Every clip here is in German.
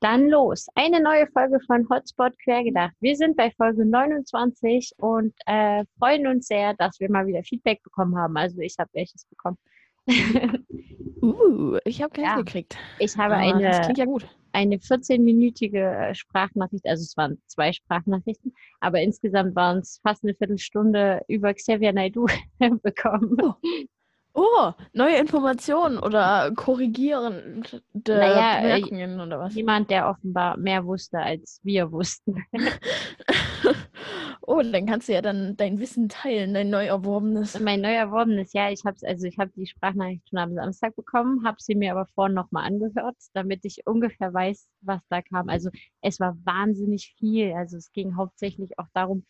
Dann los. Eine neue Folge von Hotspot Quergedacht. Wir sind bei Folge 29 und äh, freuen uns sehr, dass wir mal wieder Feedback bekommen haben. Also ich habe welches bekommen. uh, ich habe keins Ja. gekriegt. Ich habe Aber eine, Das klingt ja gut. eine 14-minütige Sprachnachricht, also es waren zwei Sprachnachrichten, aber insgesamt waren es fast eine Viertelstunde über Xavier Naidoo bekommen. Oh, neue Informationen oder korrigierende Naja, äh, Bemerkungen oder was? Jemand, der offenbar mehr wusste, als wir wussten. oh, dann kannst du ja dann dein Wissen teilen, dein neu erworbenes. Mein neu erworbenes Jahr, ich habe also ich habe die Sprachnachricht schon am Samstag bekommen, habe sie mir aber vorhin nochmal angehört, damit ich ungefähr weiß, was da kam. Also es war wahnsinnig viel. Also es ging hauptsächlich auch darum,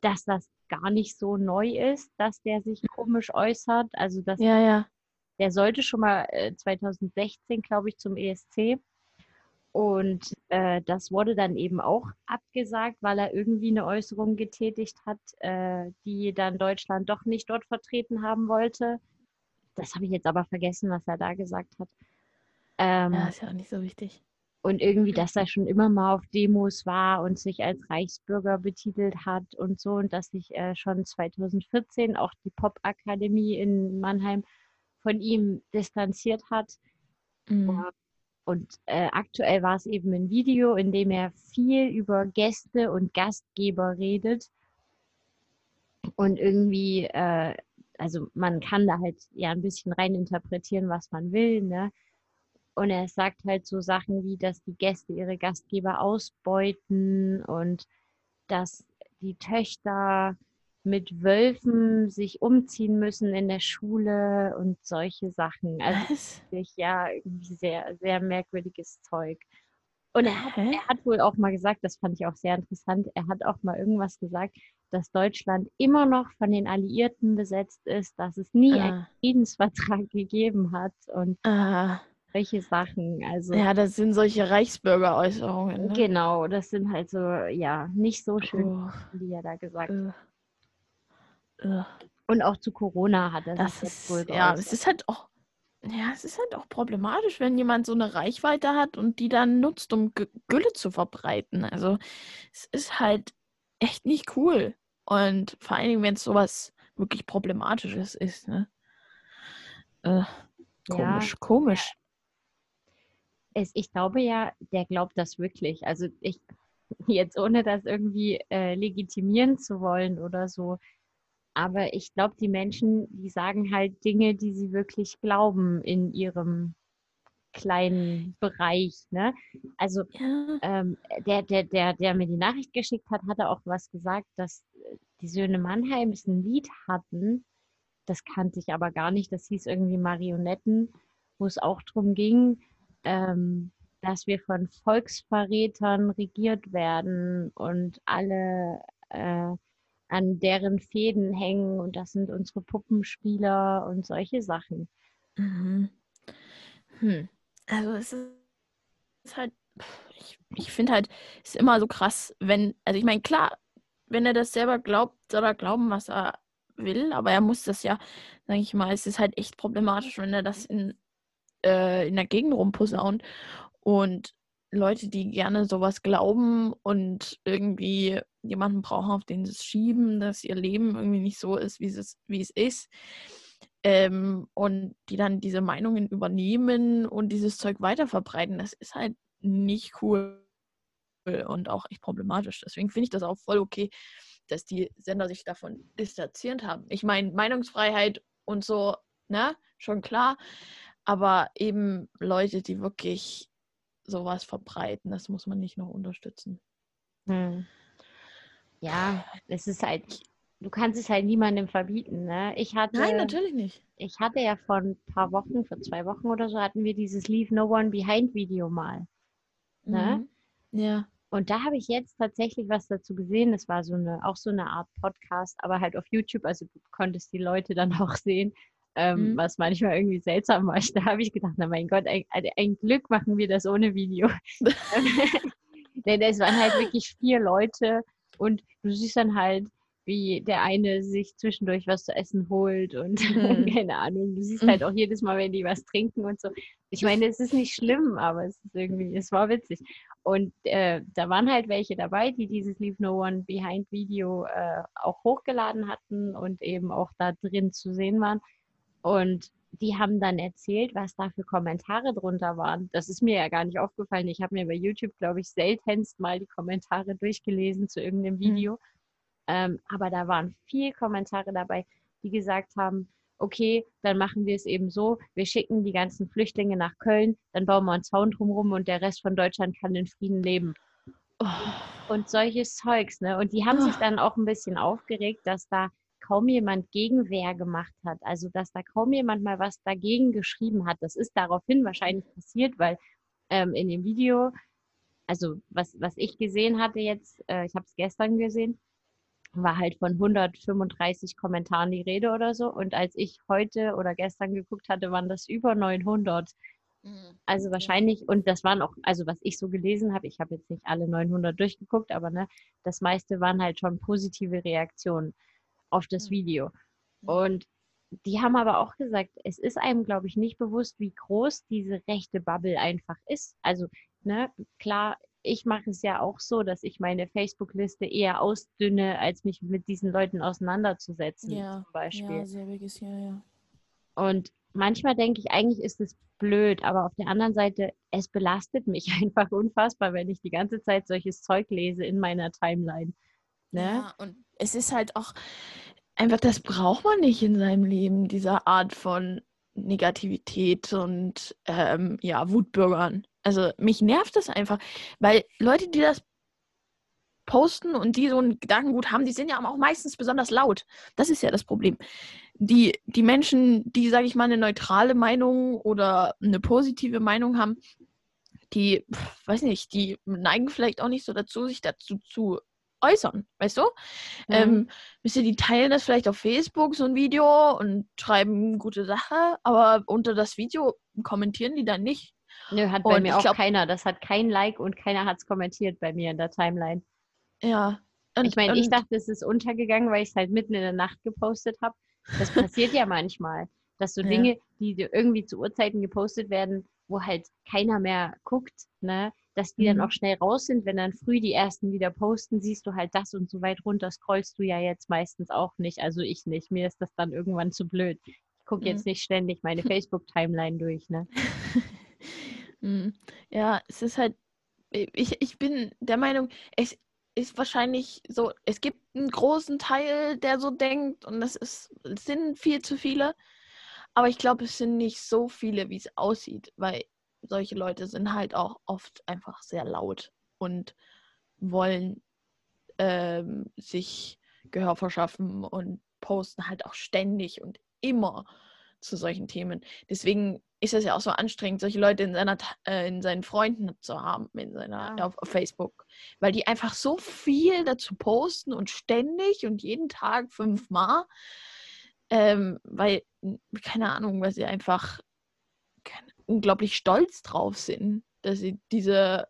dass das gar nicht so neu ist, dass der sich komisch äußert. Also dass Ja, ja. der sollte schon mal äh, 2016, glaube ich, zum ESC. Und äh, das wurde dann eben auch abgesagt, weil er irgendwie eine Äußerung getätigt hat, äh, die dann Deutschland doch nicht dort vertreten haben wollte. Das habe ich jetzt aber vergessen, was er da gesagt hat. Ähm, Ja, ist ja auch nicht so wichtig. Und irgendwie, dass er schon immer mal auf Demos war und sich als Reichsbürger betitelt hat und so. Und dass sich äh, schon 2014 auch die Popakademie in Mannheim von ihm distanziert hat. Mhm. Und äh, aktuell war es eben ein Video, in dem er viel über Gäste und Gastgeber redet. Und irgendwie, äh, also man kann da halt ja ein bisschen rein interpretieren, was man will, ne? Und er sagt halt so Sachen wie, dass die Gäste ihre Gastgeber ausbeuten und dass die Töchter mit Wölfen sich umziehen müssen in der Schule und solche Sachen. Also wirklich, ja, irgendwie sehr, sehr merkwürdiges Zeug. Und er hat, er hat wohl auch mal gesagt, das fand ich auch sehr interessant, er hat auch mal irgendwas gesagt, dass Deutschland immer noch von den Alliierten besetzt ist, dass es nie einen Ah, Friedensvertrag gegeben hat und ah. Solche Sachen. Also Ja, das sind solche Reichsbürgeräußerungen. Ne? genau, das sind halt so, ja, nicht so schön, Oh, die er da gesagt hat. äh, äh. Und auch zu Corona hat er Das sich jetzt ist, wohl ja, es ist halt auch, ja, es ist halt auch problematisch, wenn jemand so eine Reichweite hat und die dann nutzt, um Gü- Gülle zu verbreiten. Also es ist halt echt nicht cool. Und vor allen Dingen, wenn es sowas wirklich Problematisches ist, ne? Äh, komisch, komisch. Es, ich glaube ja, der glaubt das wirklich. Also ich, jetzt ohne das irgendwie äh, legitimieren zu wollen oder so. Aber ich glaube, die Menschen, die sagen halt Dinge, die sie wirklich glauben in ihrem kleinen Bereich. Ne? Also Ja, ähm, der, der, der, der mir die Nachricht geschickt hat, hatte auch was gesagt, dass äh, die Söhne Mannheims ein Lied hatten. Das kannte ich aber gar nicht. Das hieß irgendwie Marionetten, wo es auch darum ging, ähm, dass wir von Volksverrätern regiert werden und alle äh, an deren Fäden hängen und das sind unsere Puppenspieler und solche Sachen. Mhm. Hm. Also es ist, halt, ich, ich finde halt, es ist immer so krass, wenn, also ich meine, klar, wenn er das selber glaubt, soll er glauben, was er will, aber er muss das ja, sage ich mal, es ist halt echt problematisch, wenn er das in, äh, in der Gegend rumposaunt und Leute, die gerne sowas glauben und irgendwie jemanden brauchen, auf den sie es schieben, dass ihr Leben irgendwie nicht so ist, wie es, wie es ist, ähm, und die dann diese Meinungen übernehmen und dieses Zeug weiterverbreiten, das ist halt nicht cool und auch echt problematisch. Deswegen finde ich das auch voll okay, dass die Sender sich davon distanziert haben. Ich meine, Meinungsfreiheit und so, ne, schon klar, aber eben Leute, die wirklich sowas verbreiten, das muss man nicht noch unterstützen. Hm. Ja, es ist halt, du kannst es halt niemandem verbieten, ne? Ich hatte, Nein, natürlich nicht. ich hatte ja vor ein paar Wochen, vor zwei Wochen oder so, hatten wir dieses Leave No One Behind Video mal. Ne? Mhm. Ja. Und da habe ich jetzt tatsächlich was dazu gesehen. Das war so eine, auch so eine Art Podcast, aber halt auf YouTube. Also du konntest die Leute dann auch sehen, ähm, Mhm. was manchmal irgendwie seltsam war. Da habe ich gedacht, na mein Gott, ein, ein Glück machen wir das ohne Video. Denn es waren halt wirklich vier Leute und du siehst dann halt wie der eine sich zwischendurch was zu essen holt und Mhm. keine Ahnung. Du siehst Mhm. halt auch jedes Mal, wenn die was trinken und so. Ich meine, es ist nicht schlimm, aber es ist irgendwie, es war witzig. Und äh, da waren halt welche dabei, die dieses Leave No One Behind Video äh, auch hochgeladen hatten und eben auch da drin zu sehen waren. Und die haben dann erzählt, was da für Kommentare drunter waren. Das ist mir ja gar nicht aufgefallen. Ich habe mir bei YouTube, glaube ich, seltenst mal die Kommentare durchgelesen zu irgendeinem Mhm. Video. Ähm, aber da waren viel Kommentare dabei, die gesagt haben, okay, dann machen wir es eben so, wir schicken die ganzen Flüchtlinge nach Köln, dann bauen wir einen Zaun drumherum und der Rest von Deutschland kann in Frieden leben. Oh. Und solches Zeugs, ne? Und die haben sich Ah. dann auch ein bisschen aufgeregt, dass da kaum jemand Gegenwehr gemacht hat. Also, dass da kaum jemand mal was dagegen geschrieben hat. Das ist daraufhin wahrscheinlich passiert, weil ähm, in dem Video, also was, was ich gesehen hatte jetzt, äh, ich habe es gestern gesehen, war halt von 135 Kommentaren die Rede oder so. Und als ich heute oder gestern geguckt hatte, waren das über 900. Also wahrscheinlich, und das waren auch, also was ich so gelesen habe, ich habe jetzt nicht alle 900 durchgeguckt, aber ne, das meiste waren halt schon positive Reaktionen auf das Mhm. Video. Und die haben aber auch gesagt, es ist einem, glaube ich, nicht bewusst, wie groß diese rechte Bubble einfach ist. Also, ne, klar, ich mache es ja auch so, dass ich meine Facebook-Liste eher ausdünne, als mich mit diesen Leuten auseinanderzusetzen, Ja, zum Beispiel. Ja, selbiges, ja, ja. Und manchmal denke ich, eigentlich ist es blöd, aber auf der anderen Seite, es belastet mich einfach unfassbar, wenn ich die ganze Zeit solches Zeug lese in meiner Timeline. Ne? Ja, und es ist halt auch einfach, das braucht man nicht in seinem Leben, diese Art von Negativität und ähm, ja, Wutbürgern. Also mich nervt das einfach, weil Leute, die das posten und die so ein Gedankengut haben, die sind ja auch meistens besonders laut. Das ist ja das Problem. Die, die Menschen, die, sage ich mal, eine neutrale Meinung oder eine positive Meinung haben, die, weiß nicht, die neigen vielleicht auch nicht so dazu, sich dazu zu äußern, weißt du? Mhm. Ähm, die teilen das vielleicht auf Facebook, so ein Video und schreiben gute Sache, aber unter das Video kommentieren die dann nicht. Nö, hat bei Und mir auch glaub- keiner. Das hat kein Like und keiner hat es kommentiert bei mir in der Timeline. Ja. Und, Ich meine, ich dachte, es ist untergegangen, weil ich es halt mitten in der Nacht gepostet habe. Das passiert ja manchmal, dass so Ja. Dinge, die dir irgendwie zu Uhrzeiten gepostet werden, wo halt keiner mehr guckt, ne, dass die dann Mhm. auch schnell raus sind. Wenn dann früh die ersten wieder posten, siehst du halt das und so weit runter scrollst du ja jetzt meistens auch nicht. Also ich nicht. Mir ist das dann irgendwann zu blöd. Ich gucke Mhm. jetzt nicht ständig meine Facebook-Timeline durch, ne? Mm, Ja, es ist halt, ich, ich bin der Meinung, es ist wahrscheinlich so, es gibt einen großen Teil, der so denkt und das ist, es sind viel zu viele, aber ich glaube, es sind nicht so viele, wie es aussieht, weil solche Leute sind halt auch oft einfach sehr laut und wollen ähm, sich Gehör verschaffen und posten halt auch ständig und immer zu solchen Themen. Deswegen ist es ja auch so anstrengend, solche Leute in, seiner, äh, in seinen Freunden zu haben, in seiner, Ja. auf, auf Facebook. Weil die einfach so viel dazu posten und ständig und jeden Tag fünfmal. Ähm, weil, keine Ahnung, weil sie einfach unglaublich stolz drauf sind, dass sie diese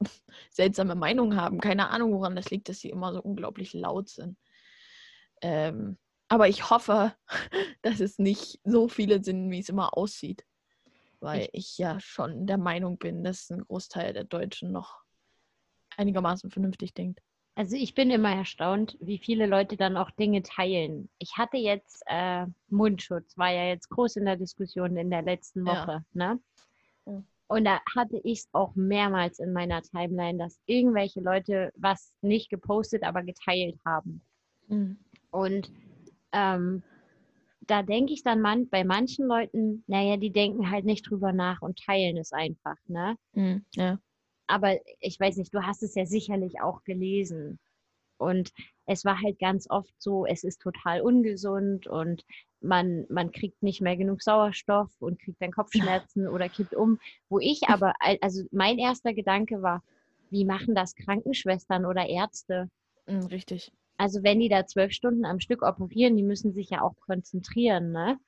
seltsame Meinung haben. Keine Ahnung, woran das liegt, dass sie immer so unglaublich laut sind. Ähm, aber ich hoffe, dass es nicht so viele sind, wie es immer aussieht. Weil ich, ja schon der Meinung bin, dass ein Großteil der Deutschen noch einigermaßen vernünftig denkt. Also ich bin immer erstaunt, wie viele Leute dann auch Dinge teilen. Ich hatte jetzt äh, Mundschutz, war ja jetzt groß in der Diskussion in der letzten Ja. Woche. Ne? Ja. Und da hatte ich es auch mehrmals in meiner Timeline, dass irgendwelche Leute was nicht gepostet, aber geteilt haben. Und ähm, da denke ich dann man, bei manchen Leuten, naja, die denken halt nicht drüber nach und teilen es einfach. Ne? Mhm. Ja. Aber ich weiß nicht, du hast es ja sicherlich auch gelesen. Und es war halt ganz oft so, es ist total ungesund und man, man kriegt nicht mehr genug Sauerstoff und kriegt dann Kopfschmerzen oder kippt um. Wo ich aber, al- also mein erster Gedanke war, wie machen das Krankenschwestern oder Ärzte? Mhm, richtig. Also wenn die da zwölf Stunden am Stück operieren, die müssen sich ja auch konzentrieren, ne?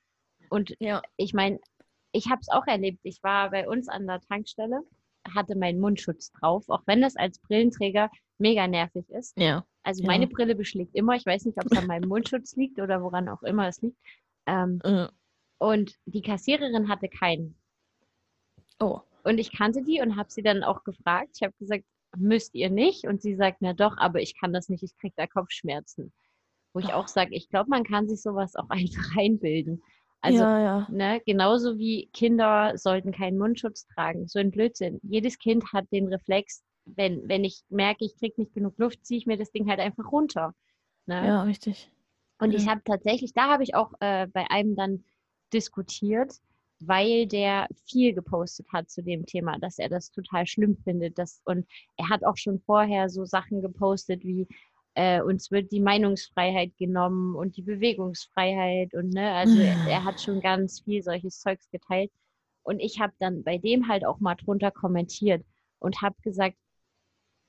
Und Ja. ich meine, ich habe es auch erlebt. Ich war bei uns an der Tankstelle, hatte meinen Mundschutz drauf, auch wenn das als Brillenträger mega nervig ist. Ja. Also Ja. meine Brille beschlägt immer. Ich weiß nicht, ob es an meinem Mundschutz liegt oder woran auch immer es liegt. Ähm, Äh, und die Kassiererin hatte keinen. oh. Und ich kannte die und habe sie dann auch gefragt. Ich habe gesagt, müsst ihr nicht? Und sie sagt, na doch, aber ich kann das nicht, ich kriege da Kopfschmerzen. Wo ich auch sage, ich glaube, man kann sich sowas auch einfach einbilden. Also, ja, ja. ne, genauso wie Kinder sollten keinen Mundschutz tragen. So ein Blödsinn. Jedes Kind hat den Reflex, wenn, wenn ich merke, ich kriege nicht genug Luft, ziehe ich mir das Ding halt einfach runter. Ne? Ja, richtig. Und ich Ja. habe tatsächlich, da habe ich auch äh, bei einem dann diskutiert, weil der viel gepostet hat zu dem Thema, dass er das total schlimm findet. Dass, und er hat auch schon vorher so Sachen gepostet wie, äh, uns wird die Meinungsfreiheit genommen und die Bewegungsfreiheit und ne, also er, er hat schon ganz viel solches Zeugs geteilt. Und ich habe dann bei dem halt auch mal drunter kommentiert und habe gesagt,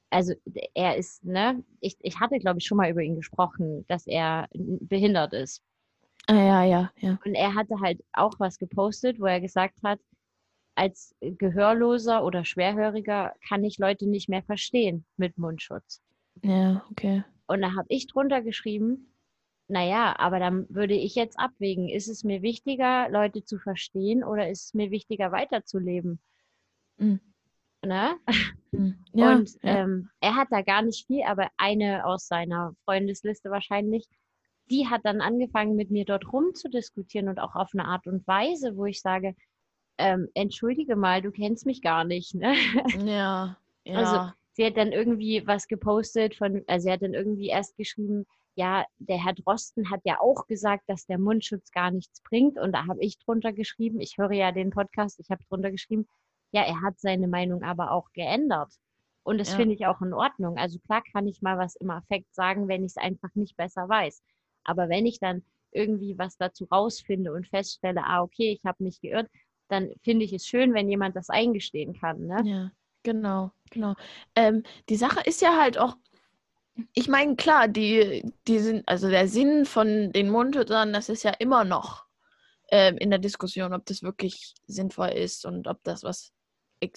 also er ist, ne, ich, ich hatte, glaube ich, schon mal über ihn gesprochen, dass er behindert ist. Ah, ja, ja, ja. Und er hatte halt auch was gepostet, wo er gesagt hat, als Gehörloser oder Schwerhöriger kann ich Leute nicht mehr verstehen mit Mundschutz. Ja, okay. Und da habe ich drunter geschrieben, naja, aber dann würde ich jetzt abwägen, ist es mir wichtiger, Leute zu verstehen oder ist es mir wichtiger, weiterzuleben? Mhm. Ne? Hm. Ja, und ja. ähm, er hat da gar nicht viel, aber eine aus seiner Freundesliste wahrscheinlich, die hat dann angefangen, mit mir dort rumzudiskutieren und auch auf eine Art und Weise, wo ich sage, ähm, entschuldige mal, du kennst mich gar nicht. Ne? ja, ja. Also, sie hat dann irgendwie was gepostet von, also sie hat dann irgendwie erst geschrieben, ja, der Herr Drosten hat ja auch gesagt, dass der Mundschutz gar nichts bringt. Und da habe ich drunter geschrieben, ich höre ja den Podcast, ich habe drunter geschrieben, ja, er hat seine Meinung aber auch geändert. Und das Ja. finde ich auch in Ordnung. Also klar kann ich mal was im Affekt sagen, wenn ich es einfach nicht besser weiß. Aber wenn ich dann irgendwie was dazu rausfinde und feststelle, ah, okay, ich habe mich geirrt, dann finde ich es schön, wenn jemand das eingestehen kann. Ne? Ja, genau, genau. Ähm, die Sache ist ja halt auch, ich meine, klar, die, die sind, also der Sinn von den Mundschützern, das ist ja immer noch ähm, in der Diskussion, ob das wirklich sinnvoll ist und ob das was,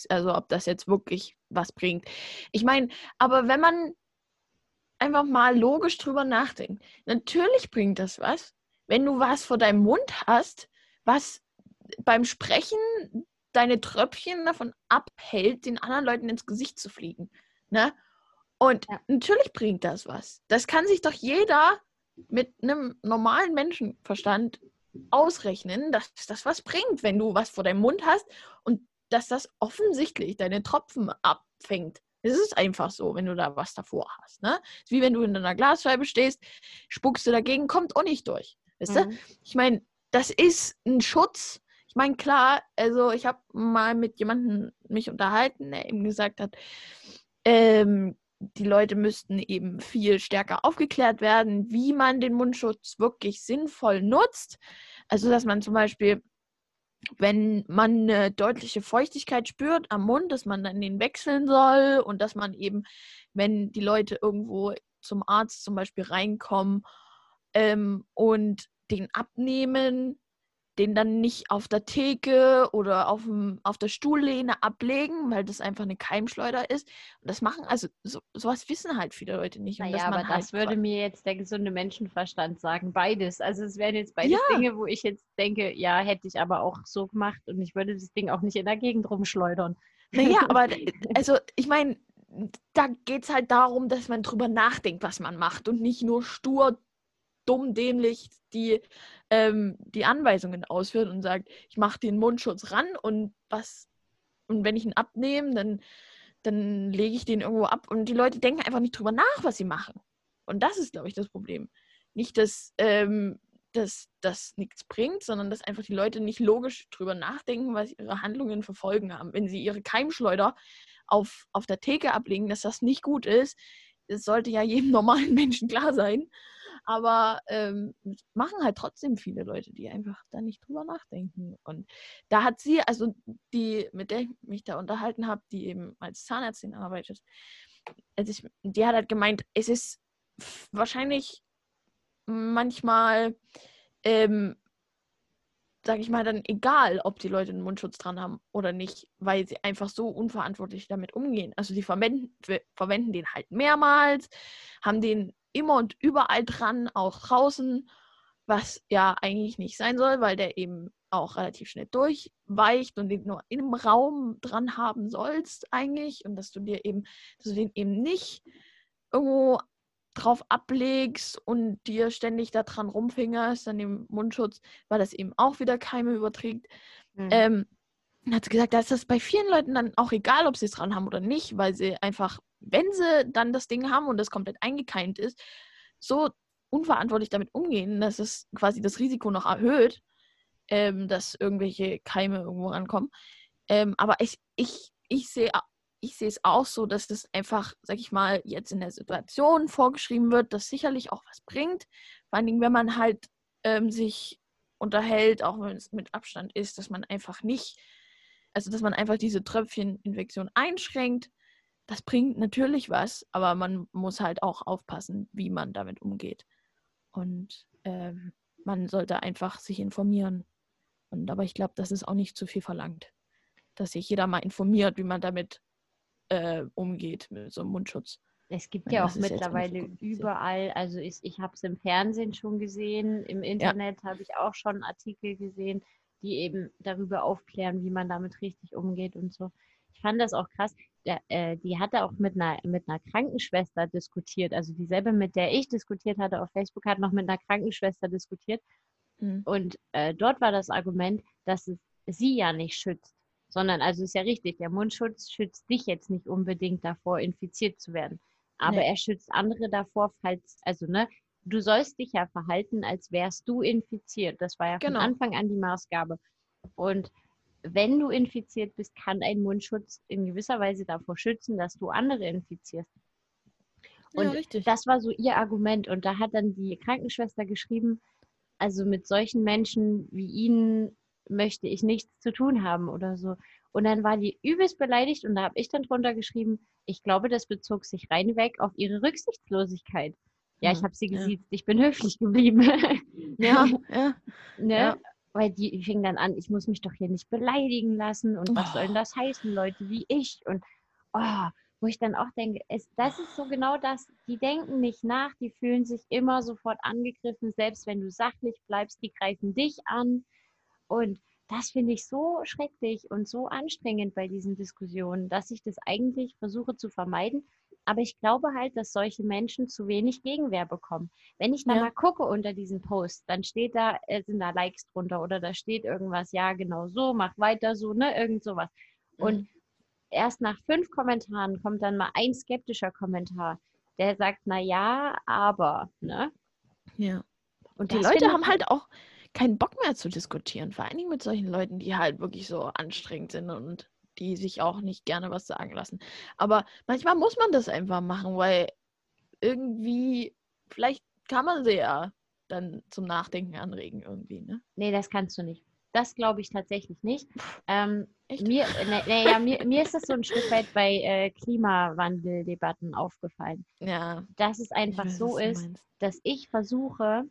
also ob das jetzt wirklich was bringt. Ich meine, aber wenn man einfach mal logisch drüber nachdenkt, natürlich bringt das was, wenn du was vor deinem Mund hast, was beim Sprechen deine Tröpfchen davon abhält, den anderen Leuten ins Gesicht zu fliegen. Ne? Und Ja. natürlich bringt das was. Das kann sich doch jeder mit einem normalen Menschenverstand ausrechnen, dass das was bringt, wenn du was vor deinem Mund hast und dass das offensichtlich deine Tropfen abfängt. Es ist einfach so, wenn du da was davor hast. Ne? Ist wie wenn du in einer Glasscheibe stehst, spuckst du dagegen, kommt auch nicht durch. Weißt du? Mhm. Ich meine, das ist ein Schutz. Ich meine, klar, also ich habe mal mit jemandem mich unterhalten, der eben gesagt hat, ähm, die Leute müssten eben viel stärker aufgeklärt werden, wie man den Mundschutz wirklich sinnvoll nutzt. Also, dass man zum Beispiel, wenn man eine deutliche Feuchtigkeit spürt am Mund, dass man dann den wechseln soll und dass man eben, wenn die Leute irgendwo zum Arzt zum Beispiel reinkommen ähm, und den abnehmen, den dann nicht auf der Theke oder auf, dem, auf der Stuhllehne ablegen, weil das einfach eine Keimschleuder ist. Und das machen, also so, sowas wissen halt viele Leute nicht. Und Naja, aber halt das würde mir jetzt der gesunde Menschenverstand sagen. Beides. Also es wären jetzt beides Ja. Dinge, wo ich jetzt denke, ja, hätte ich aber auch so gemacht und ich würde das Ding auch nicht in der Gegend rumschleudern. Naja, aber also ich meine, da geht es halt darum, dass man drüber nachdenkt, was man macht und nicht nur stur, dumm, dämlich die, ähm, die Anweisungen ausführt und sagt, ich mache den Mundschutz ran und was und wenn ich ihn abnehme, dann, dann lege ich den irgendwo ab und die Leute denken einfach nicht drüber nach, was sie machen. Und das ist, glaube ich, das Problem. Nicht, dass, ähm, dass das nichts bringt, sondern dass einfach die Leute nicht logisch drüber nachdenken, was ihre Handlungen für Folgen haben. Wenn sie ihre Keimschleuder auf, auf der Theke ablegen, dass das nicht gut ist, das sollte ja jedem normalen Menschen klar sein. Aber ähm, machen halt trotzdem viele Leute, die einfach da nicht drüber nachdenken. Und da hat sie, also die, mit der ich mich da unterhalten habe, die eben als Zahnärztin arbeitet, also ich, die hat halt gemeint, es ist wahrscheinlich manchmal ähm, sage ich mal, dann egal, ob die Leute einen Mundschutz dran haben oder nicht, weil sie einfach so unverantwortlich damit umgehen. Also die verwenden, verwenden den halt mehrmals, haben den immer und überall dran, auch draußen, was ja eigentlich nicht sein soll, weil der eben auch relativ schnell durchweicht und den nur im Raum dran haben sollst eigentlich und dass du dir eben, dass du den eben nicht irgendwo drauf ablegst und dir ständig da dran rumfingerst an dem Mundschutz, weil das eben auch wieder Keime überträgt. Mhm. Ähm, hat sie gesagt, da ist das bei vielen Leuten dann auch egal, ob sie es dran haben oder nicht, weil sie einfach, wenn sie dann das Ding haben und das komplett eingekeimt ist, so unverantwortlich damit umgehen, dass es quasi das Risiko noch erhöht, ähm, dass irgendwelche Keime irgendwo rankommen. Ähm, aber ich, ich, ich sehe ich sehe es auch so, dass das einfach, sag ich mal, jetzt in der Situation vorgeschrieben wird, das sicherlich auch was bringt. Vor allen Dingen, wenn man halt ähm, sich unterhält, auch wenn es mit Abstand ist, dass man einfach nicht, also dass man einfach diese Tröpfcheninfektion einschränkt. Das bringt natürlich was, aber man muss halt auch aufpassen, wie man damit umgeht. Und ähm, man sollte einfach sich informieren. Und aber ich glaube, das ist auch nicht zu viel verlangt, dass sich jeder mal informiert, wie man damit äh, umgeht mit so einem Mundschutz. Es gibt ja auch mittlerweile überall, also ich, ich habe es im Fernsehen schon gesehen, im Internet ja. habe ich auch schon Artikel gesehen, die eben darüber aufklären, wie man damit richtig umgeht und so. Ich fand das auch krass. Der, äh, die hatte auch mit einer, mit einer Krankenschwester diskutiert, also dieselbe, mit der ich diskutiert hatte auf Facebook, hat noch mit einer Krankenschwester diskutiert. Mhm. Und äh, dort war das Argument, dass es sie ja nicht schützt sondern also ist ja richtig, der Mundschutz schützt dich jetzt nicht unbedingt davor, infiziert zu werden. Aber nee. er schützt andere davor, falls, also ne, du sollst dich ja verhalten, als wärst du infiziert. Das war ja genau. von Anfang an die Maßgabe. Und wenn du infiziert bist, kann ein Mundschutz in gewisser Weise davor schützen, dass du andere infizierst. Und ja, das war so ihr Argument. Und da hat dann die Krankenschwester geschrieben, also mit solchen Menschen wie Ihnen möchte ich nichts zu tun haben oder so. Und dann war die übelst beleidigt und da habe ich dann drunter geschrieben, ich glaube, das bezog sich reinweg auf ihre Rücksichtslosigkeit. Ja, ich habe sie gesiezt, ich bin höflich geblieben. ja, ja. ne? ja. Weil die fing dann an, ich muss mich doch hier nicht beleidigen lassen und was oh. soll denn das heißen, Leute wie ich? Und oh, wo ich dann auch denke, es, das ist so genau das, die denken nicht nach, die fühlen sich immer sofort angegriffen, selbst wenn du sachlich bleibst, die greifen dich an. Und das finde ich so schrecklich und so anstrengend bei diesen Diskussionen, dass ich das eigentlich versuche zu vermeiden. Aber ich glaube halt, dass solche Menschen zu wenig Gegenwehr bekommen. Wenn ich da ja. mal gucke unter diesen Post, dann steht da, äh, sind da Likes drunter oder da steht irgendwas, ja, genau so, mach weiter so, ne, irgend sowas. Mhm. Und erst nach fünf Kommentaren kommt dann mal ein skeptischer Kommentar, der sagt, na ja, aber, ne? Ja. Und die Leute haben halt auch, keinen Bock mehr zu diskutieren. Vor allen Dingen mit solchen Leuten, die halt wirklich so anstrengend sind und die sich auch nicht gerne was sagen lassen. Aber manchmal muss man das einfach machen, weil irgendwie, vielleicht kann man sie ja dann zum Nachdenken anregen irgendwie, ne? Nee, das kannst du nicht. Das glaube ich tatsächlich nicht. Ähm, mir, ne, ne, ja, mir, mir ist das so ein Stück weit bei äh, Klimawandeldebatten aufgefallen. Ja. Dass es einfach weiß, so ist, dass ich versuche,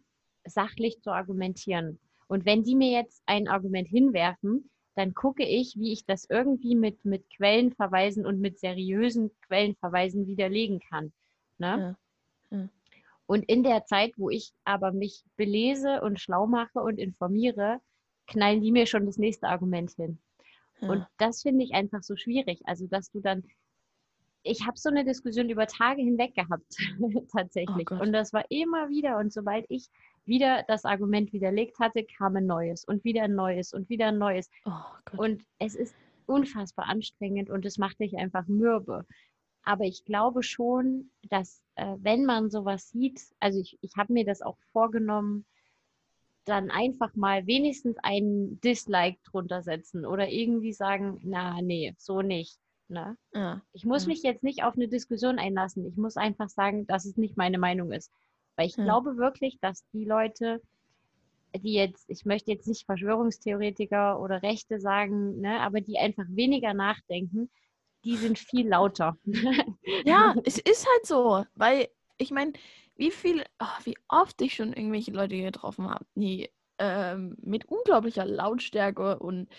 sachlich zu argumentieren. Und wenn die mir jetzt ein Argument hinwerfen, dann gucke ich, wie ich das irgendwie mit, mit Quellenverweisen und mit seriösen Quellenverweisen widerlegen kann. Ne? Ja. Ja. Und in der Zeit, wo ich aber mich belese und schlau mache und informiere, knallen die mir schon das nächste Argument hin. Ja. Und das finde ich einfach so schwierig. Also, dass du dann, ich habe so eine Diskussion über Tage hinweg gehabt, tatsächlich. Oh und das war immer wieder. Und sobald ich wieder das Argument widerlegt hatte, kam ein neues und wieder ein neues und wieder ein neues. Oh und es ist unfassbar anstrengend und es macht dich einfach mürbe. Aber ich glaube schon, dass äh, wenn man sowas sieht, also ich, ich habe mir das auch vorgenommen, dann einfach mal wenigstens einen Dislike drunter setzen oder irgendwie sagen, na nee, so nicht. Ne? Ja, ich muss ja. mich jetzt nicht auf eine Diskussion einlassen. Ich muss einfach sagen, dass es nicht meine Meinung ist. Weil ich hm. glaube wirklich, dass die Leute, die jetzt, ich möchte jetzt nicht Verschwörungstheoretiker oder Rechte sagen, ne, aber die einfach weniger nachdenken, die sind viel lauter. ja, es ist halt so, weil ich meine, wie viel, oh, wie oft ich schon irgendwelche Leute getroffen habe, die ähm, mit unglaublicher Lautstärke und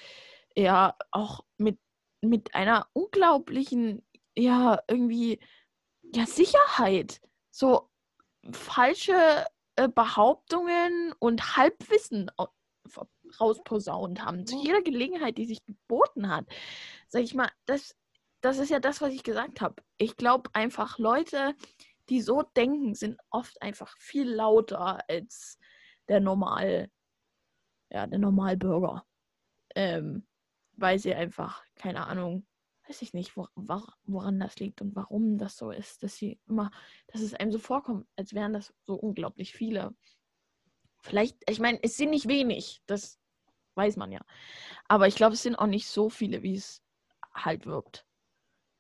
ja, auch mit, mit einer unglaublichen, ja, irgendwie, ja, Sicherheit. So falsche äh, Behauptungen und Halbwissen rausposaunt haben. Zu jeder Gelegenheit, die sich geboten hat. Sag ich mal, das, das ist ja das, was ich gesagt habe. Ich glaube einfach, Leute, die so denken, sind oft einfach viel lauter als der normal, ja, der Normalbürger. Ähm, weil sie einfach, keine Ahnung, weiß ich nicht, wo, woran das liegt und warum das so ist, dass sie immer, dass es einem so vorkommt, als wären das so unglaublich viele. Vielleicht, ich meine, es sind nicht wenig, das weiß man ja. Aber ich glaube, es sind auch nicht so viele, wie es halt wirkt.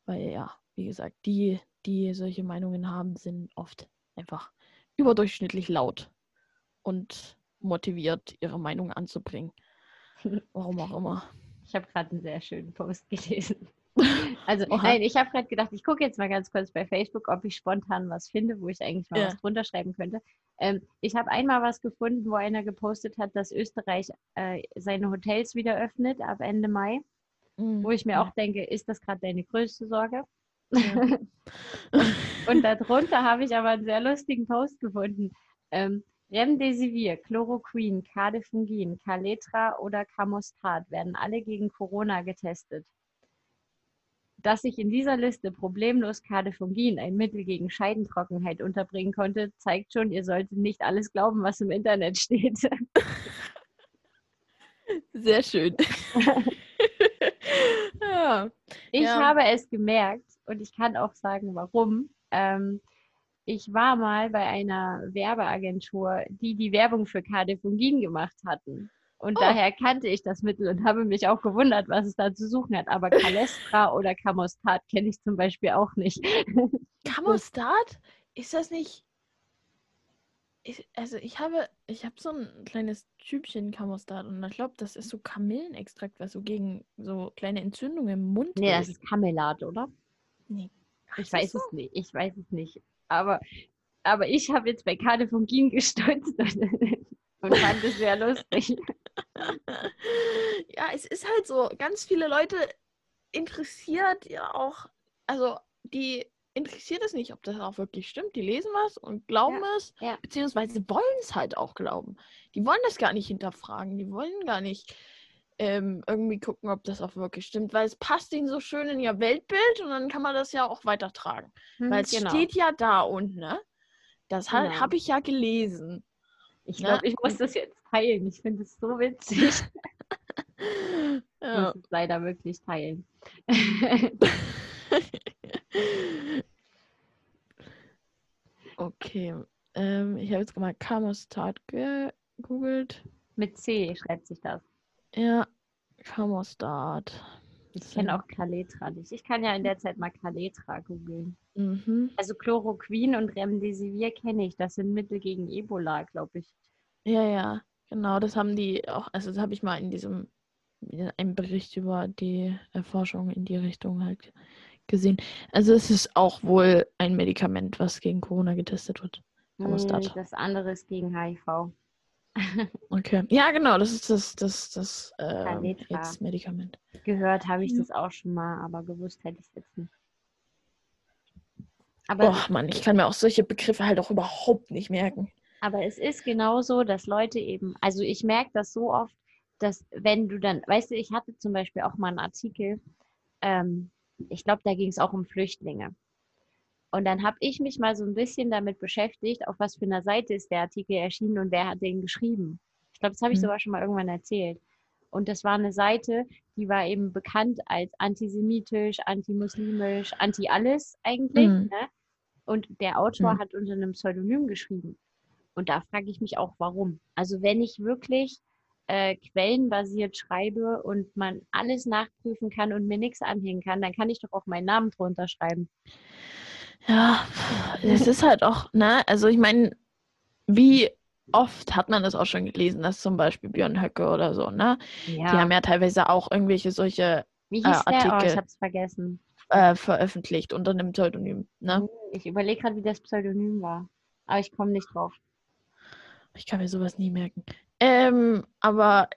Weil ja, wie gesagt, die, die solche Meinungen haben, sind oft einfach überdurchschnittlich laut und motiviert, ihre Meinung anzubringen. Warum auch immer. Ich habe gerade einen sehr schönen Post gelesen. Also, Oha. nein, ich habe gerade gedacht, ich gucke jetzt mal ganz kurz bei Facebook, ob ich spontan was finde, wo ich eigentlich mal ja. was drunter schreiben könnte. Ähm, ich habe einmal was gefunden, wo einer gepostet hat, dass Österreich äh, seine Hotels wieder öffnet ab Ende Mai. Mhm. Wo ich mir ja. auch denke, ist das gerade deine größte Sorge? Ja. und, und darunter habe ich aber einen sehr lustigen Post gefunden. Ähm, Remdesivir, Chloroquin, Cadefungin, Caletra oder Camostat werden alle gegen Corona getestet. Dass sich in dieser Liste problemlos Cadefungin, ein Mittel gegen Scheidentrockenheit, unterbringen konnte, zeigt schon, ihr solltet nicht alles glauben, was im Internet steht. Sehr schön. ja. Ich ja. habe es gemerkt und ich kann auch sagen, warum. Ähm, ich war mal bei einer Werbeagentur, die die Werbung für Cadefungin gemacht hatten. Und oh. daher kannte ich das Mittel und habe mich auch gewundert, was es da zu suchen hat. Aber Calestra oder Camostat kenne ich zum Beispiel auch nicht. Camostat? Ist das nicht. Ich, also ich habe, ich habe so ein kleines Typchen Camostat und ich glaube, das ist so Kamillenextrakt, was so gegen so kleine Entzündungen im Mund. Nee, das ist Kamelat, oder? Nee. ich weiß so? es nicht. Ich weiß es nicht. Aber, aber ich habe jetzt bei Kade von Gien gestutzt und, und fand es sehr lustig. Ja, es ist halt so, ganz viele Leute interessiert ja auch, also die interessiert es nicht, ob das auch wirklich stimmt. Die lesen was und glauben ja, es, ja. beziehungsweise wollen es halt auch glauben. Die wollen das gar nicht hinterfragen, die wollen gar nicht ähm, irgendwie gucken, ob das auch wirklich stimmt, weil es passt ihnen so schön in ihr Weltbild und dann kann man das ja auch weitertragen. Hm, weil es genau. steht ja da unten, ne? Das genau. habe ich ja gelesen. Ich glaube, ne? ich muss das jetzt teilen. Ich finde es so witzig. ja. Ich muss es leider wirklich teilen. okay. Ähm, ich habe jetzt mal Kamostat gegoogelt. Mit C schreibt sich das. Ja, Kamostat. Ich kenne auch Kaletra nicht. Ich kann ja in der Zeit mal Kaletra googeln. Mhm. Also Chloroquin und Remdesivir kenne ich. Das sind Mittel gegen Ebola, glaube ich. Ja, ja, genau. Das haben die auch, also das habe ich mal in diesem, in einem Bericht über die Erforschung in die Richtung halt gesehen. Also es ist auch wohl ein Medikament, was gegen Corona getestet wird. Nee, das andere ist gegen HIV. Okay. Ja, genau, das ist das, das, das äh, jetzt Medikament. Gehört habe ich das auch schon mal, aber gewusst hätte ich es jetzt nicht. Aber Boah, Mann, ich kann mir auch solche Begriffe halt auch überhaupt nicht merken. Aber es ist genauso, dass Leute eben, also ich merke das so oft, dass wenn du dann, weißt du, ich hatte zum Beispiel auch mal einen Artikel, ähm, ich glaube, da ging es auch um Flüchtlinge. Und dann habe ich mich mal so ein bisschen damit beschäftigt, auf was für einer Seite ist der Artikel erschienen und wer hat den geschrieben. Ich glaube, das habe ich mhm. sogar schon mal irgendwann erzählt. Und das war eine Seite, die war eben bekannt als antisemitisch, antimuslimisch, anti-alles eigentlich. Mhm. Ne? Und der Autor mhm. hat unter einem Pseudonym geschrieben. Und da frage ich mich auch, warum. Also wenn ich wirklich äh, quellenbasiert schreibe und man alles nachprüfen kann und mir nichts anhängen kann, dann kann ich doch auch meinen Namen drunter schreiben. Ja, es ist halt auch, ne, also ich meine, wie oft hat man das auch schon gelesen, dass zum Beispiel Björn Höcke oder so, ne? Ja. Die haben ja teilweise auch irgendwelche solche wie hieß äh, Artikel der? Oh, ich hab's vergessen. Äh, veröffentlicht unter einem Pseudonym, ne? Hm, ich überlege gerade, wie das Pseudonym war. Aber ich komme nicht drauf. Ich kann mir sowas nie merken. Ähm, aber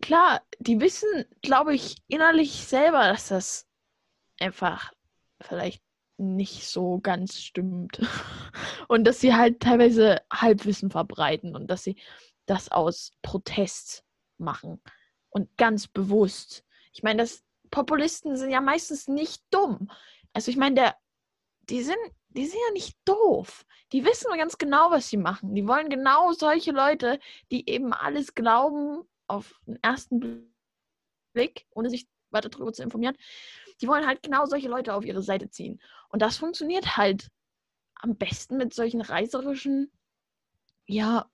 klar, die wissen, glaube ich, innerlich selber, dass das einfach vielleicht nicht so ganz stimmt. Und dass sie halt teilweise Halbwissen verbreiten und dass sie das aus Protest machen. Und ganz bewusst. Ich meine, das Populisten sind ja meistens nicht dumm. Also ich meine, der, die sind, die sind ja nicht doof. Die wissen ganz genau, was sie machen. Die wollen genau solche Leute, die eben alles glauben auf den ersten Blick, ohne sich weiter darüber zu informieren. Die wollen halt genau solche Leute auf ihre Seite ziehen. Und das funktioniert halt am besten mit solchen reißerischen, ja,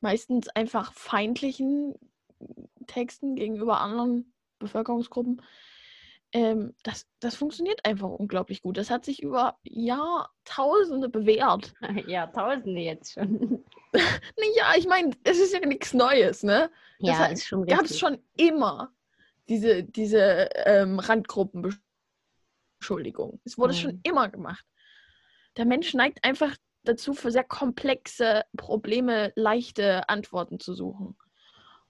meistens einfach feindlichen Texten gegenüber anderen Bevölkerungsgruppen. Ähm, das, das funktioniert einfach unglaublich gut. Das hat sich über Jahrtausende bewährt. Jahrtausende jetzt schon. ja, ich meine, es ist ja nichts Neues, ne? Das ja, ist schon Gab es schon immer diese, diese ähm, Randgruppenbeschuldigung. Es wurde mhm. schon immer gemacht. Der Mensch neigt einfach dazu, für sehr komplexe Probleme leichte Antworten zu suchen.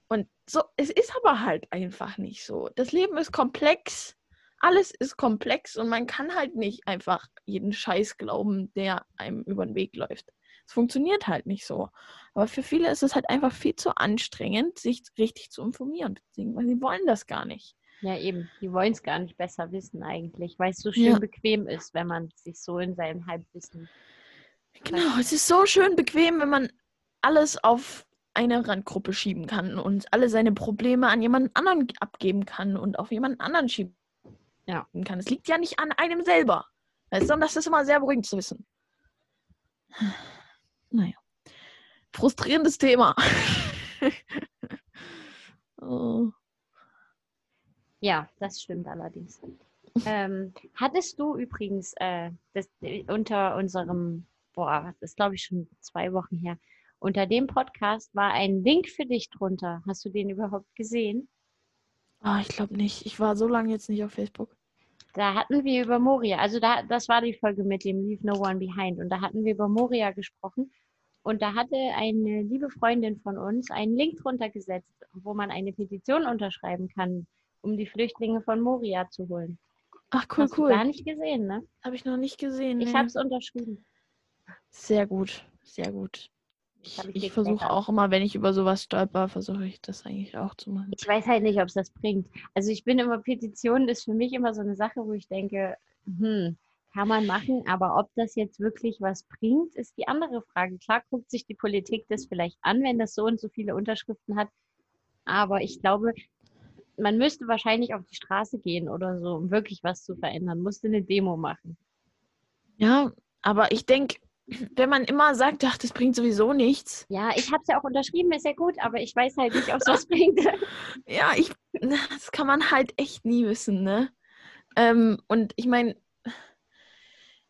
Und so, es ist aber halt einfach nicht so. Das Leben ist komplex, alles ist komplex und man kann halt nicht einfach jeden Scheiß glauben, der einem über den Weg läuft. Es funktioniert halt nicht so. Aber für viele ist es halt einfach viel zu anstrengend, sich richtig zu informieren, weil sie wollen das gar nicht. Ja, eben. Die wollen es gar nicht besser wissen eigentlich, weil es so schön ja. bequem ist, wenn man sich so in seinem Halbwissen. Genau, es ist so schön bequem, wenn man alles auf eine Randgruppe schieben kann und alle seine Probleme an jemanden anderen abgeben kann und auf jemanden anderen schieben ja. kann. Es liegt ja nicht an einem selber. Weißt du, das ist immer sehr beruhigend zu wissen. Naja. Frustrierendes Thema. oh. Ja, das stimmt allerdings. ähm, hattest du übrigens äh, das, unter unserem, boah, das ist glaube ich schon zwei Wochen her, unter dem Podcast war ein Link für dich drunter. Hast du den überhaupt gesehen? Ah, ich glaube nicht. Ich war so lange jetzt nicht auf Facebook. Da hatten wir über Moria, also da, das war die Folge mit dem Leave No One Behind und da hatten wir über Moria gesprochen und da hatte eine liebe Freundin von uns einen Link drunter gesetzt, wo man eine Petition unterschreiben kann, um die Flüchtlinge von Moria zu holen. Ach cool, Hast cool. Du gar nicht gesehen, ne? Habe ich noch nicht gesehen. Ich nee. habe es unterschrieben. Sehr gut, sehr gut. Ich, ich versuche auch immer, wenn ich über sowas stolper, versuche ich das eigentlich auch zu machen. Ich weiß halt nicht, ob es das bringt. Also ich bin immer, Petitionen ist für mich immer so eine Sache, wo ich denke, hm, kann man machen, aber ob das jetzt wirklich was bringt, ist die andere Frage. Klar guckt sich die Politik das vielleicht an, wenn das so und so viele Unterschriften hat, aber ich glaube, man müsste wahrscheinlich auf die Straße gehen oder so, um wirklich was zu verändern, musste eine Demo machen. Ja, aber ich denke, wenn man immer sagt, ach, das bringt sowieso nichts. Ja, ich habe es ja auch unterschrieben, ist ja gut, aber ich weiß halt nicht, ob es was bringt. Ja, ich, das kann man halt echt nie wissen, ne? Ähm, und ich meine,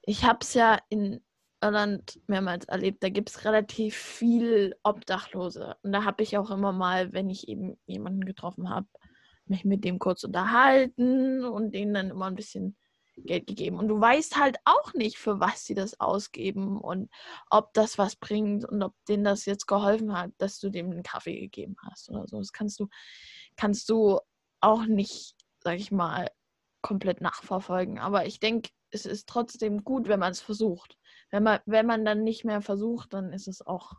ich habe es ja in Irland mehrmals erlebt, da gibt es relativ viel Obdachlose. Und da habe ich auch immer mal, wenn ich eben jemanden getroffen habe, mich mit dem kurz unterhalten und denen dann immer ein bisschen Geld gegeben. Und du weißt halt auch nicht, für was sie das ausgeben und ob das was bringt und ob denen das jetzt geholfen hat, dass du dem einen Kaffee gegeben hast oder so. Das kannst du, kannst du auch nicht, sag ich mal, komplett nachverfolgen. Aber ich denke, es ist trotzdem gut, wenn man es versucht. Wenn man, wenn man dann nicht mehr versucht, dann ist es auch,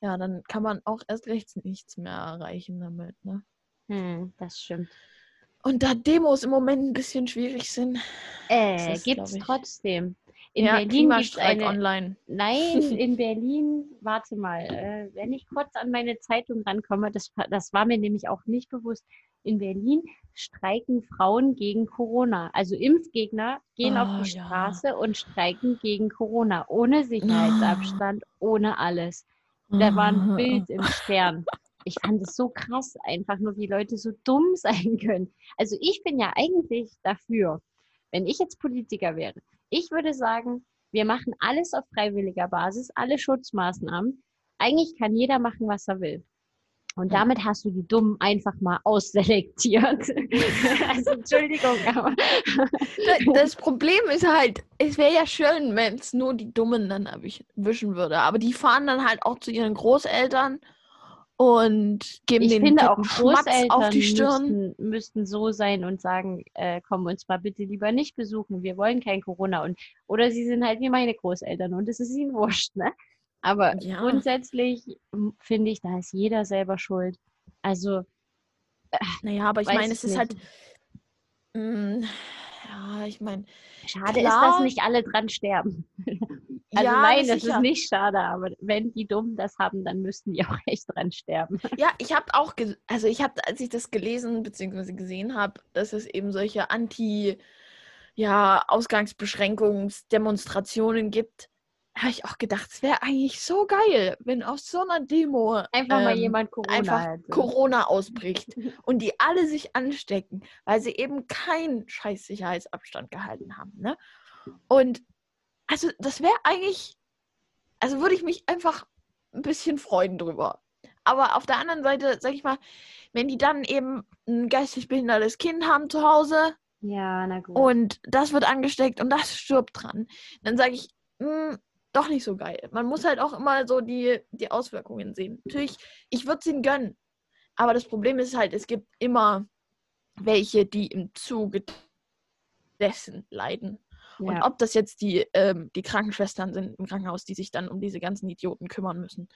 ja, dann kann man auch erst rechts nichts mehr erreichen damit, ne? Hm, das stimmt. Und da Demos im Moment ein bisschen schwierig sind. Äh, gibt es trotzdem. In ja, Berlin gibt eine online. Nein, in Berlin, warte mal, äh, wenn ich kurz an meine Zeitung rankomme, das, das war mir nämlich auch nicht bewusst. In Berlin streiken Frauen gegen Corona. Also Impfgegner gehen oh, auf die Straße ja. und streiken gegen Corona. Ohne Sicherheitsabstand, oh. ohne alles. Da war ein Bild im Stern ich fand es so krass, einfach nur, wie Leute so dumm sein können. Also ich bin ja eigentlich dafür, wenn ich jetzt Politiker wäre, ich würde sagen, wir machen alles auf freiwilliger Basis, alle Schutzmaßnahmen. Eigentlich kann jeder machen, was er will. Und damit hast du die Dummen einfach mal ausselektiert. also Entschuldigung, aber. das Problem ist halt, es wäre ja schön, wenn es nur die Dummen dann erwischen würde. Aber die fahren dann halt auch zu ihren Großeltern und geben Ich den finde auch Schmatz Großeltern auf die Stirn. müssten, müssten so sein und sagen, äh, komm uns mal bitte lieber nicht besuchen, wir wollen kein Corona. Und, oder sie sind halt wie meine Großeltern und es ist ihnen wurscht, ne? Aber Ja. grundsätzlich m, finde ich, da ist jeder selber schuld. Also, Naja, aber ich meine, es ist nicht. halt. mm, ja, ich meine. schade ist, Klar. dass nicht alle dran sterben. Also ja, nein, das sicher. ist nicht schade, aber wenn die Dummen das haben, dann müssten die auch echt dran sterben. Ja, ich habe auch, also ich habe, als ich das gelesen bzw. gesehen habe, dass es eben solche Anti, ja, Ausgangsbeschränkungsdemonstrationen gibt, habe ich auch gedacht, es wäre eigentlich so geil, wenn auf so einer Demo Einfach mal ähm, jemand Corona einfach hätte. Corona ausbricht und die alle sich anstecken, weil sie eben keinen scheiß Sicherheitsabstand gehalten haben. Ne? Und also das wäre eigentlich, also würde ich mich einfach ein bisschen freuen drüber. Aber auf der anderen Seite, sag ich mal, wenn die dann eben ein geistig behindertes Kind haben zu Hause Ja, na gut. und das wird angesteckt und das stirbt dran, dann sage ich, hm, doch nicht so geil. Man muss halt auch immer so die, die Auswirkungen sehen. Natürlich, ich würde es ihnen gönnen. Aber das Problem ist halt, es gibt immer welche, die im Zuge dessen leiden. Und ja. ob das jetzt die, ähm, die Krankenschwestern sind im Krankenhaus, die sich dann um diese ganzen Idioten kümmern müssen.